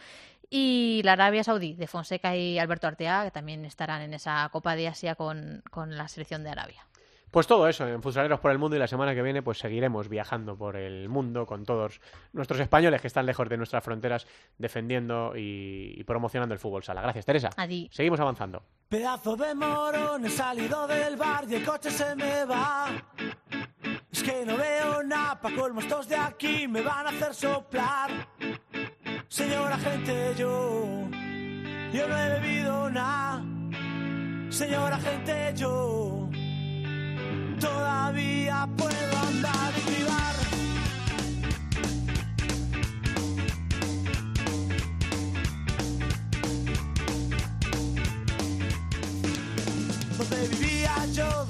Y la Arabia Saudí de Fonseca y Alberto Arteaga, que también estarán en esa Copa de Asia con, con la selección de Arabia. Pues todo eso en Futsaleros por el Mundo y la semana que viene pues seguiremos viajando por el mundo con todos nuestros españoles que están lejos de nuestras fronteras defendiendo y, y promocionando el fútbol sala. Gracias, Teresa. Adi. Seguimos avanzando. Pedazo de morón, he salido del bar y el coche se me va. Es que no veo nada, pa' colmos estos de aquí me van a hacer soplar. Señora gente, yo, yo no he bebido nada. Señora gente, yo todavía puedo andar y privar.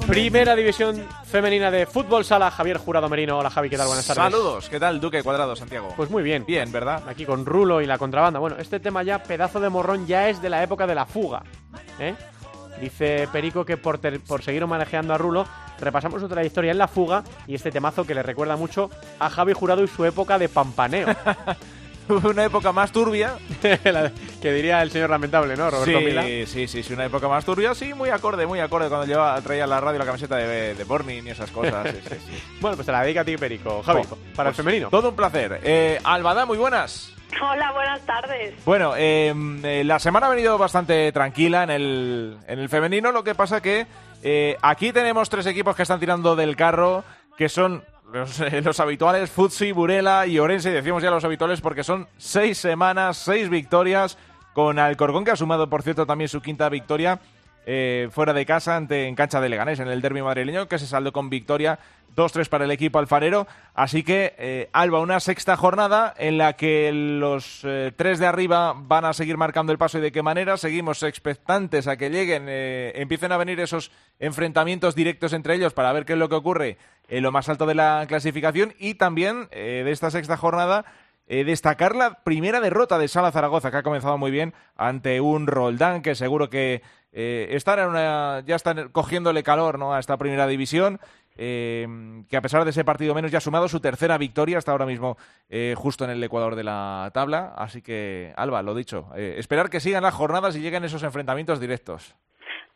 Primera división femenina de fútbol sala, Javier Jurado Merino. Hola Javi, ¿qué tal? Buenas tardes. Saludos, ¿qué tal? Duque Cuadrado, Santiago. Pues muy bien. Bien, ¿verdad? Aquí con Rulo y la contrabanda. Bueno, este tema ya, pedazo de morrón, ya es de la época de la fuga. ¿eh? Dice Perico que por, por seguir manejando a Rulo, repasamos su trayectoria en la fuga y este temazo que le recuerda mucho a Javi Jurado y su época de pampaneo. una época más turbia. que diría el señor lamentable, ¿no? Roberto sí, Mila. Sí, sí, sí, una época más turbia. Sí, muy acorde, muy acorde cuando lleva, traía la radio la camiseta de, de Borning y esas cosas. Sí, sí, sí. bueno, pues te la dedica a ti, Perico. Javi, Oh, para pues el femenino. Todo un placer. Eh, Albada, muy buenas. Hola, buenas tardes. Bueno, eh, eh, la semana ha venido bastante tranquila en el, en el femenino, lo que pasa que eh, aquí tenemos tres equipos que están tirando del carro, que son los, eh, los habituales, Futsi, Burela y Orense, y decimos ya los habituales porque son seis semanas, seis victorias, con Alcorcón, que ha sumado, por cierto, también su quinta victoria eh, fuera de casa ante en cancha de Leganés, en el derby madrileño, que se saldó con victoria 2-3 para el equipo alfarero. Así que, eh, Alba, una sexta jornada en la que los eh, tres de arriba van a seguir marcando el paso y de qué manera. Seguimos expectantes a que lleguen, empiecen a venir esos enfrentamientos directos entre ellos para ver qué es lo que ocurre en lo más alto de la clasificación. Y también de esta sexta jornada. Eh, destacar la primera derrota de Sala Zaragoza, que ha comenzado muy bien ante un Roldán que seguro que eh, están en una, ya están cogiéndole calor ¿no? a esta primera división. Eh, que a pesar de ese partido menos ya ha sumado su tercera victoria hasta ahora mismo justo en el ecuador de la tabla. Así que, Alba, lo dicho, esperar que sigan las jornadas y lleguen esos enfrentamientos directos.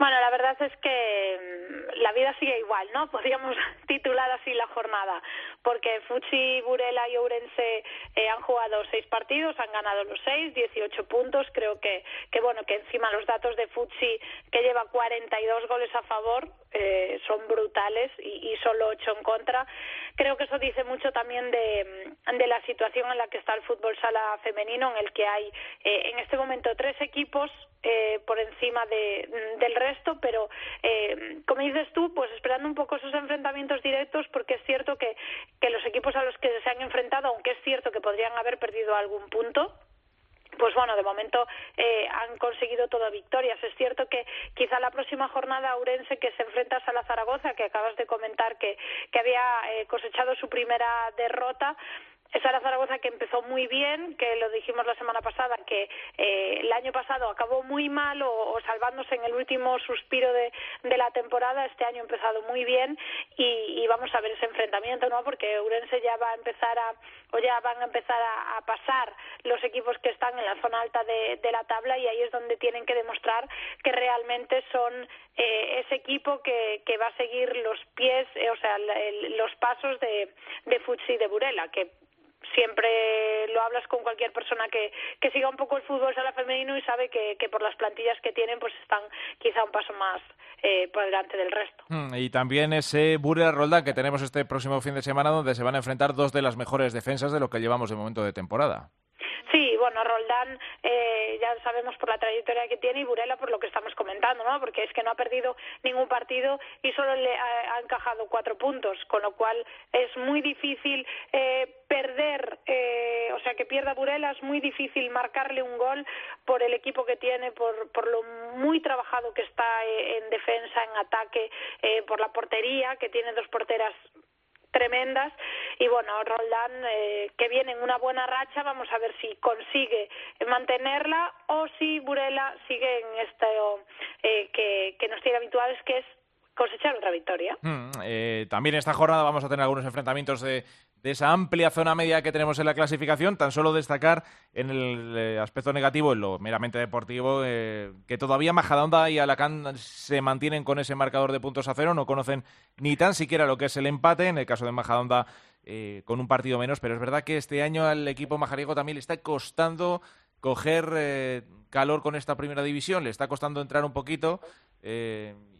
Bueno, la verdad es que mm, la vida sigue igual, ¿no? Podríamos titular así la jornada, porque Fuchi, Burela y Ourense eh, han jugado seis partidos, han ganado los seis, 18 puntos. Creo que, que bueno, que encima los datos de Fuchi, que lleva 42 goles a favor, eh, son brutales y, y solo ocho en contra. Creo que eso dice mucho también de, la situación en la que está el fútbol sala femenino, en el que hay eh, en este momento tres equipos eh, por encima de, del resto, pero eh, como dices tú, pues esperando un poco esos enfrentamientos directos, porque es cierto que, que los equipos a los que se han enfrentado, aunque es cierto que podrían haber perdido algún punto, pues bueno, de momento eh, han conseguido todo victorias. Es cierto que quizá la próxima jornada Urense que se enfrenta a Sala Zaragoza, que acabas de comentar que, que había eh, cosechado su primera derrota, esa era Zaragoza que empezó muy bien, que lo dijimos la semana pasada, que eh, el año pasado acabó muy mal o, salvándose en el último suspiro de, la temporada. Este año ha empezado muy bien y, vamos a ver ese enfrentamiento, ¿no? Porque Urense ya va a empezar a, o ya van a empezar a, pasar los equipos que están en la zona alta de, de, la tabla y ahí es donde tienen que demostrar que realmente son eh, ese equipo que, que va a seguir los pies, eh, o sea, los pasos de, de Futsi y de Burela, que siempre lo hablas con cualquier persona que, siga un poco el fútbol sala femenino y sabe que, que por las plantillas que tienen pues están quizá un paso más eh, por delante del resto. Mm, y también ese Burela Roldán que tenemos este próximo fin de semana donde se van a enfrentar dos de las mejores defensas de lo que llevamos de momento de temporada. Sí, bueno, Roldán eh, ya sabemos por la trayectoria que tiene y Burela por lo que estamos comentando, ¿no? Porque es que no ha perdido ningún partido y solo le ha, encajado cuatro puntos, con lo cual es muy difícil eh, perder, eh, o sea, que pierda Burela, es muy difícil marcarle un gol por el equipo que tiene, por, por lo muy trabajado que está eh, en defensa, en ataque, eh, por la portería, que tiene dos porteras tremendas y bueno Roldán eh, que viene en una buena racha vamos a ver si consigue mantenerla o si Burela sigue en esto eh, que, que nos tiene habituales que es cosechar otra victoria. Mm, eh, también esta jornada vamos a tener algunos enfrentamientos de, de, esa amplia zona media que tenemos en la clasificación. Tan solo destacar en el eh, aspecto negativo, en lo meramente deportivo, eh, que todavía Majadahonda y Alacant se mantienen con ese marcador de puntos a cero, no conocen ni tan siquiera lo que es el empate. En el caso de Majadahonda, eh, con un partido menos, pero es verdad que este año al equipo majariego también le está costando coger eh, calor con esta primera división, le está costando entrar un poquito.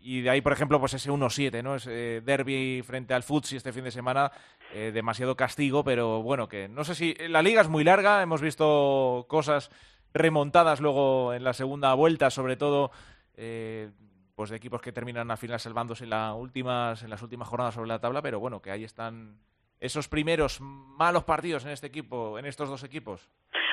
Y de ahí, por ejemplo, pues ese 1-7, ¿no? Ese derby frente al Futsi este fin de semana, eh, demasiado castigo, pero bueno, que no sé si. La liga es muy larga, hemos visto cosas remontadas luego en la segunda vuelta, sobre todo. Eh, pues de equipos que terminan al final salvándose en, la últimas, en las últimas jornadas sobre la tabla, pero bueno, que ahí están esos primeros malos partidos en este equipo, en estos dos equipos.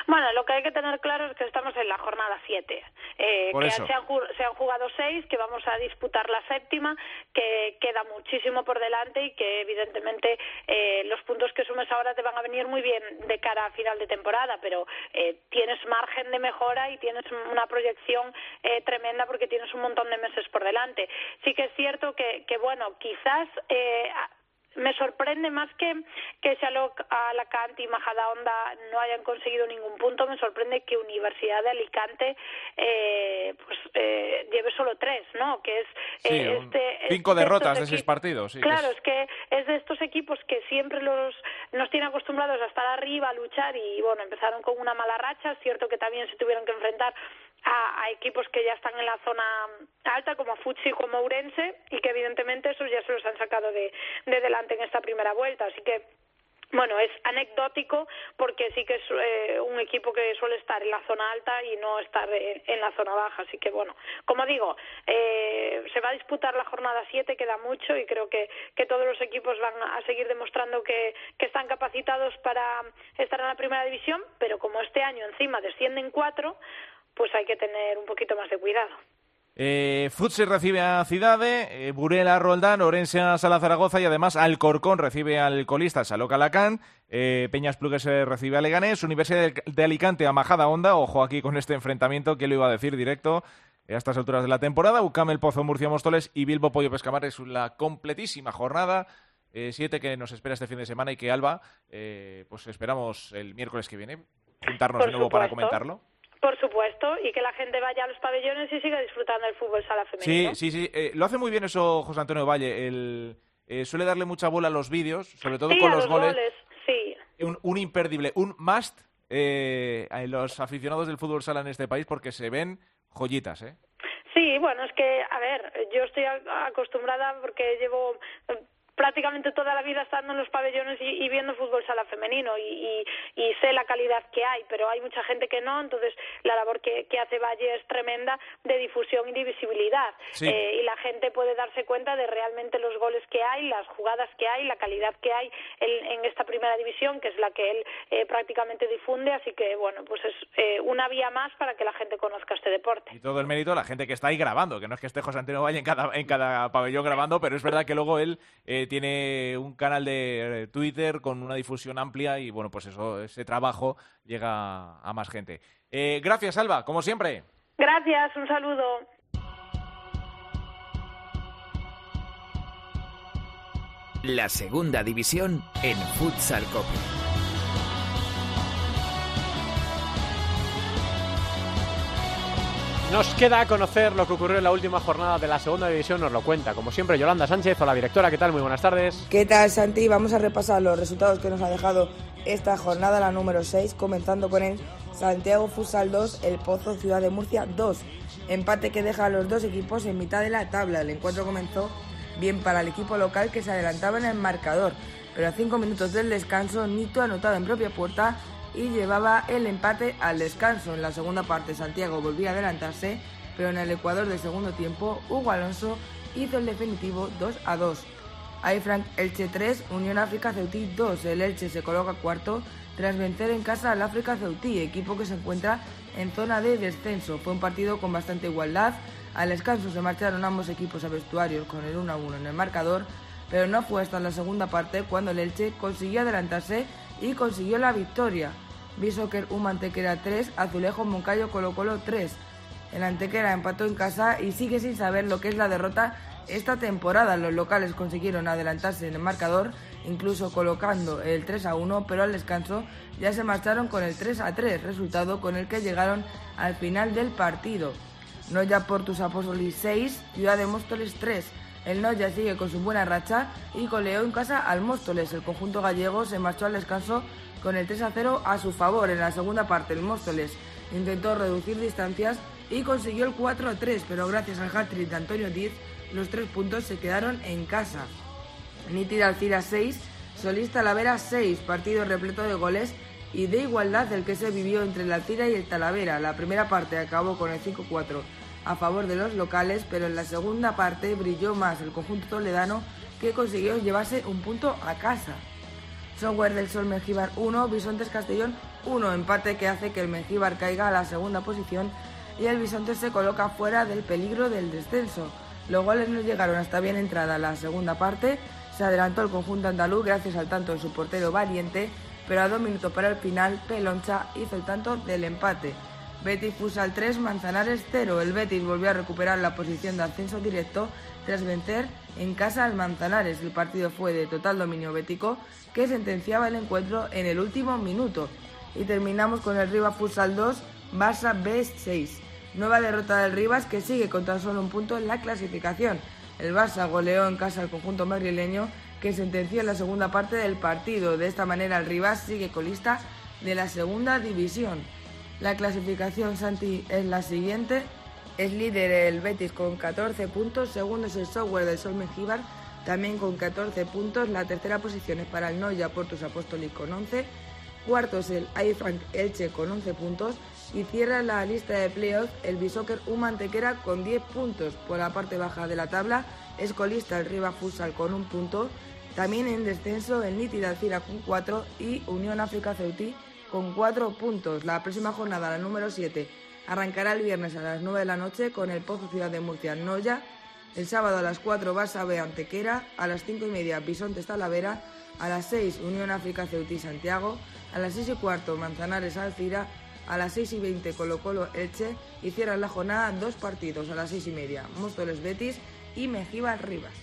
Bueno, lo que hay que tener claro es que estamos en la jornada 7, eh, que se han, se han, jugado seis, que vamos a disputar la séptima, que queda muchísimo por delante y que evidentemente eh, los puntos que sumes ahora te van a venir muy bien de cara a final de temporada, pero eh, tienes margen de mejora y tienes una proyección eh, tremenda porque tienes un montón de meses por delante. Sí que es cierto que, que bueno, quizás eh, me sorprende más que que Shalok, Alacant y Majadahonda no hayan conseguido ningún punto, me sorprende que Universidad de Alicante eh, pues eh, lleve solo tres, ¿no? Que es sí, eh, este cinco de derrotas de seis partidos. Sí, claro, es... es... que es de estos equipos que siempre los nos tienen acostumbrados a estar arriba, a luchar y bueno, empezaron con una mala racha, es cierto que también se tuvieron que enfrentar a, a, equipos que ya están en la zona alta, como Futsi, como Urense, y que evidentemente esos ya se los han sacado de, de delante en esta primera vuelta. Así que bueno, es anecdótico porque sí que es eh, un equipo que suele estar en la zona alta y no estar en, la zona baja. Así que, bueno, como digo, eh, se va a disputar la jornada 7, queda mucho y creo que, que todos los equipos van a seguir demostrando que, que están capacitados para estar en la primera división, pero como este año encima descienden cuatro, pues hay que tener un poquito más de cuidado. Eh, Futsi recibe a Cidade, eh, Burela a Roldán, Orense a Sala Zaragoza y además Alcorcón recibe al colista Saloc Alacán, eh, Peñas Plugues recibe a Leganés, Universidad de, Alicante a Majada Honda, ojo aquí con este enfrentamiento, que lo iba a decir directo a estas alturas de la temporada, Ucam El Pozo Murcia Móstoles y Bilbo Pollo Pescamar es la completísima jornada. Eh, siete que nos espera este fin de semana y que Alba, eh, pues esperamos el miércoles que viene juntarnos Por de nuevo supuesto. para comentarlo. Por supuesto, y que la gente vaya a los pabellones y siga disfrutando del fútbol sala femenino. Sí, sí, sí. Eh, lo hace muy bien eso José Antonio Valle. El, eh, suele darle mucha bola a los vídeos, sobre todo Sí, con a los, goles. Sí. Un, un imperdible, un must eh, a los aficionados del fútbol sala en este país porque se ven joyitas, ¿eh? Sí, bueno, es que, a ver, yo estoy acostumbrada porque llevo prácticamente toda la vida estando en los pabellones y, y viendo fútbol sala femenino y, y- y sé la calidad que hay, pero hay mucha gente que no, entonces la labor que, que hace Valle es tremenda de difusión y de visibilidad. Sí. Eh, y la gente puede darse cuenta de realmente los goles que hay, las jugadas que hay, la calidad que hay en, en esta primera división, que es la que él eh, prácticamente difunde, así que, bueno, pues es eh, una vía más para que la gente conozca este deporte. Y todo el mérito a la gente que está ahí grabando, que no es que esté José Antonio Valle en cada, en cada pabellón grabando, pero es verdad que luego él eh, tiene un canal de eh, Twitter con una difusión amplia y bueno, pues eso, ese trabajo llega a más gente. Eh, gracias, Alba, como siempre. Gracias, un saludo. La segunda división en Futsal Cope. Nos queda conocer lo que ocurrió en la última jornada de la segunda división, nos lo cuenta, como siempre, Yolanda Sánchez. Hola, directora, ¿qué tal? Muy buenas tardes. ¿Qué tal, Santi? Vamos a repasar los resultados que nos ha dejado esta jornada, la número 6, comenzando con el Santiago Futsal 2, El Pozo Ciudad de Murcia 2. Empate que deja a los dos equipos en mitad de la tabla. El encuentro comenzó bien para el equipo local que se adelantaba en el marcador, pero a cinco minutos del descanso, Nito anotaba en propia puerta y llevaba el empate al descanso. En la segunda parte, Santiago volvía a adelantarse, pero en el Ecuador del segundo tiempo, Hugo Alonso hizo el definitivo 2 a 2. Frank Elche 3, Unión África Ceutí 2. El Elche se coloca cuarto tras vencer en casa al África Ceutí, equipo que se encuentra en zona de descenso. Fue un partido con bastante igualdad. Al descanso se marcharon ambos equipos a vestuarios con el 1 a 1 en el marcador, pero no fue hasta la segunda parte cuando el Elche consiguió adelantarse y consiguió la victoria. Bishoker un Antequera 3, Azulejo Moncayo Colo Colo 3. El Antequera empató en casa y sigue sin saber lo que es la derrota esta temporada. Los locales consiguieron adelantarse en el marcador, incluso colocando el 3 a 1, pero al descanso ya se marcharon con el 3 a 3, resultado con el que llegaron al final del partido. Noya Portus Apóstolis 6, Ciudad de Móstoles 3. El Noya sigue con su buena racha y goleó en casa al Móstoles. El conjunto gallego se marchó al descanso con el 3 a 0 a su favor. En la segunda parte, el Móstoles intentó reducir distancias y consiguió el 4 a 3, pero gracias al hat-trick de Antonio Diz, los tres puntos se quedaron en casa. Nítida Alcira 6, Solista Talavera 6, partido repleto de goles y de igualdad del que se vivió entre el Alcira y el Talavera. La primera parte acabó con el 5-4 a favor de los locales, pero en la segunda parte brilló más el conjunto toledano que consiguió llevarse un punto a casa. Software del Sol Mengíbar 1, Bisontes Castellón 1, empate que hace que el Mengíbar caiga a la segunda posición y el Bisontes se coloca fuera del peligro del descenso. Los goles no llegaron hasta bien entrada la segunda parte, se adelantó el conjunto andaluz gracias al tanto de su portero valiente, pero a dos minutos para el final, Peloncha hizo el tanto del empate. Betis Futsal 3, Manzanares 0. El Betis volvió a recuperar la posición de ascenso directo tras vencer en casa al Manzanares. El partido fue de total dominio bético que sentenciaba el encuentro en el último minuto. Y terminamos con el Rivas Futsal 2, Barça B6. Nueva derrota del Rivas que sigue con tan solo un punto en la clasificación. El Barça goleó en casa al conjunto madrileño que sentenció en la segunda parte del partido. De esta manera el Rivas sigue colista de la segunda división. La clasificación Santi es la siguiente. Es líder el Betis con 14 puntos, segundo es el Software del Sol Mengíbar, también con 14 puntos. La tercera posición es para el Noya Portus Apóstolis con 11. Cuarto es el iFrank Elche con 11 puntos. Y cierra la lista de playoffs el Bishoker Humantequera con 10 puntos. Por la parte baja de la tabla es colista el Riva Futsal con un punto. También en descenso el Nítida Alcira con 4 y Unión África Ceutí con 4 puntos. La próxima jornada, la número 7, arrancará el viernes a las 9 de la noche con el Pozo Ciudad de Murcia Noya. El sábado a las 4 Barça B Antequera, a las 5 y media Bisontes Talavera, a las 6 Unión África Ceutí Santiago, a las 6 y cuarto Manzanares Alcira, a las 6 y 20 Colo Colo Elche y cierran la jornada dos partidos a las 6 y media Móstoles Betis y Mejíbar Rivas.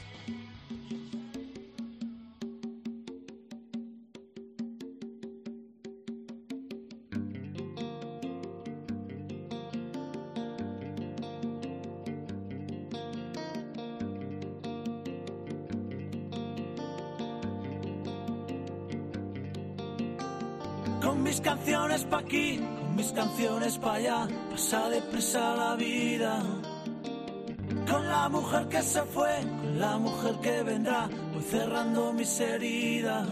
Con mis canciones pa' aquí, con mis canciones pa' allá, pasa deprisa la vida. Con la mujer que se fue, con la mujer que vendrá, voy cerrando mis heridas.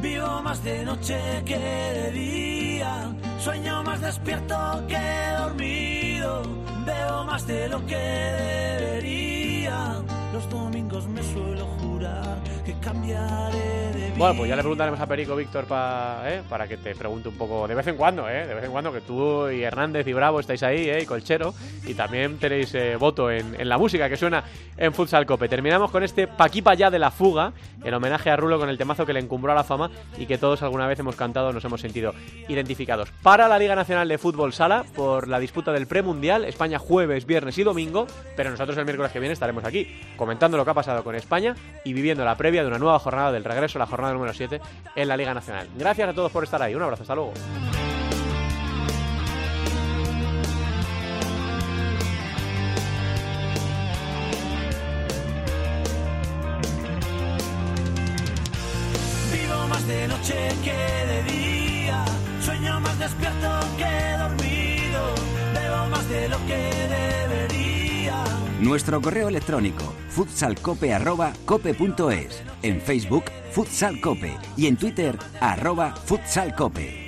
Vivo más de noche que de día, sueño más despierto que dormido, veo más de lo que debería. Los domingos me suelo jurar que cambiaré de vida. Bueno, pues ya le preguntaremos a Perico Víctor pa- ¿eh? para que te pregunte un poco de vez en cuando, ¿eh? de vez en cuando que tú y Hernández y Bravo estáis ahí, ¿eh? y Colchero, y también tenéis eh, voto en, en la música que suena en Futsal Cope. Terminamos con este Paquipa ya de la fuga, en homenaje a Rulo con el temazo que le encumbró a la fama y que todos alguna vez hemos cantado, nos hemos sentido identificados. Para la Liga Nacional de Fútbol Sala, por la disputa del premundial, España jueves, viernes y domingo, pero nosotros el miércoles que viene estaremos aquí comentando lo que ha pasado con España y viviendo la previa de una nueva jornada del regreso, la jornada número 7 en la Liga Nacional. Gracias a todos por estar ahí. Un abrazo, hasta luego. Vivo más de noche que de día, sueño más despierto que dormido, veo más de lo que. Nuestro correo electrónico futsalcope.cope.es. En Facebook, Futsal Cope. Y en Twitter, arroba futsalcope.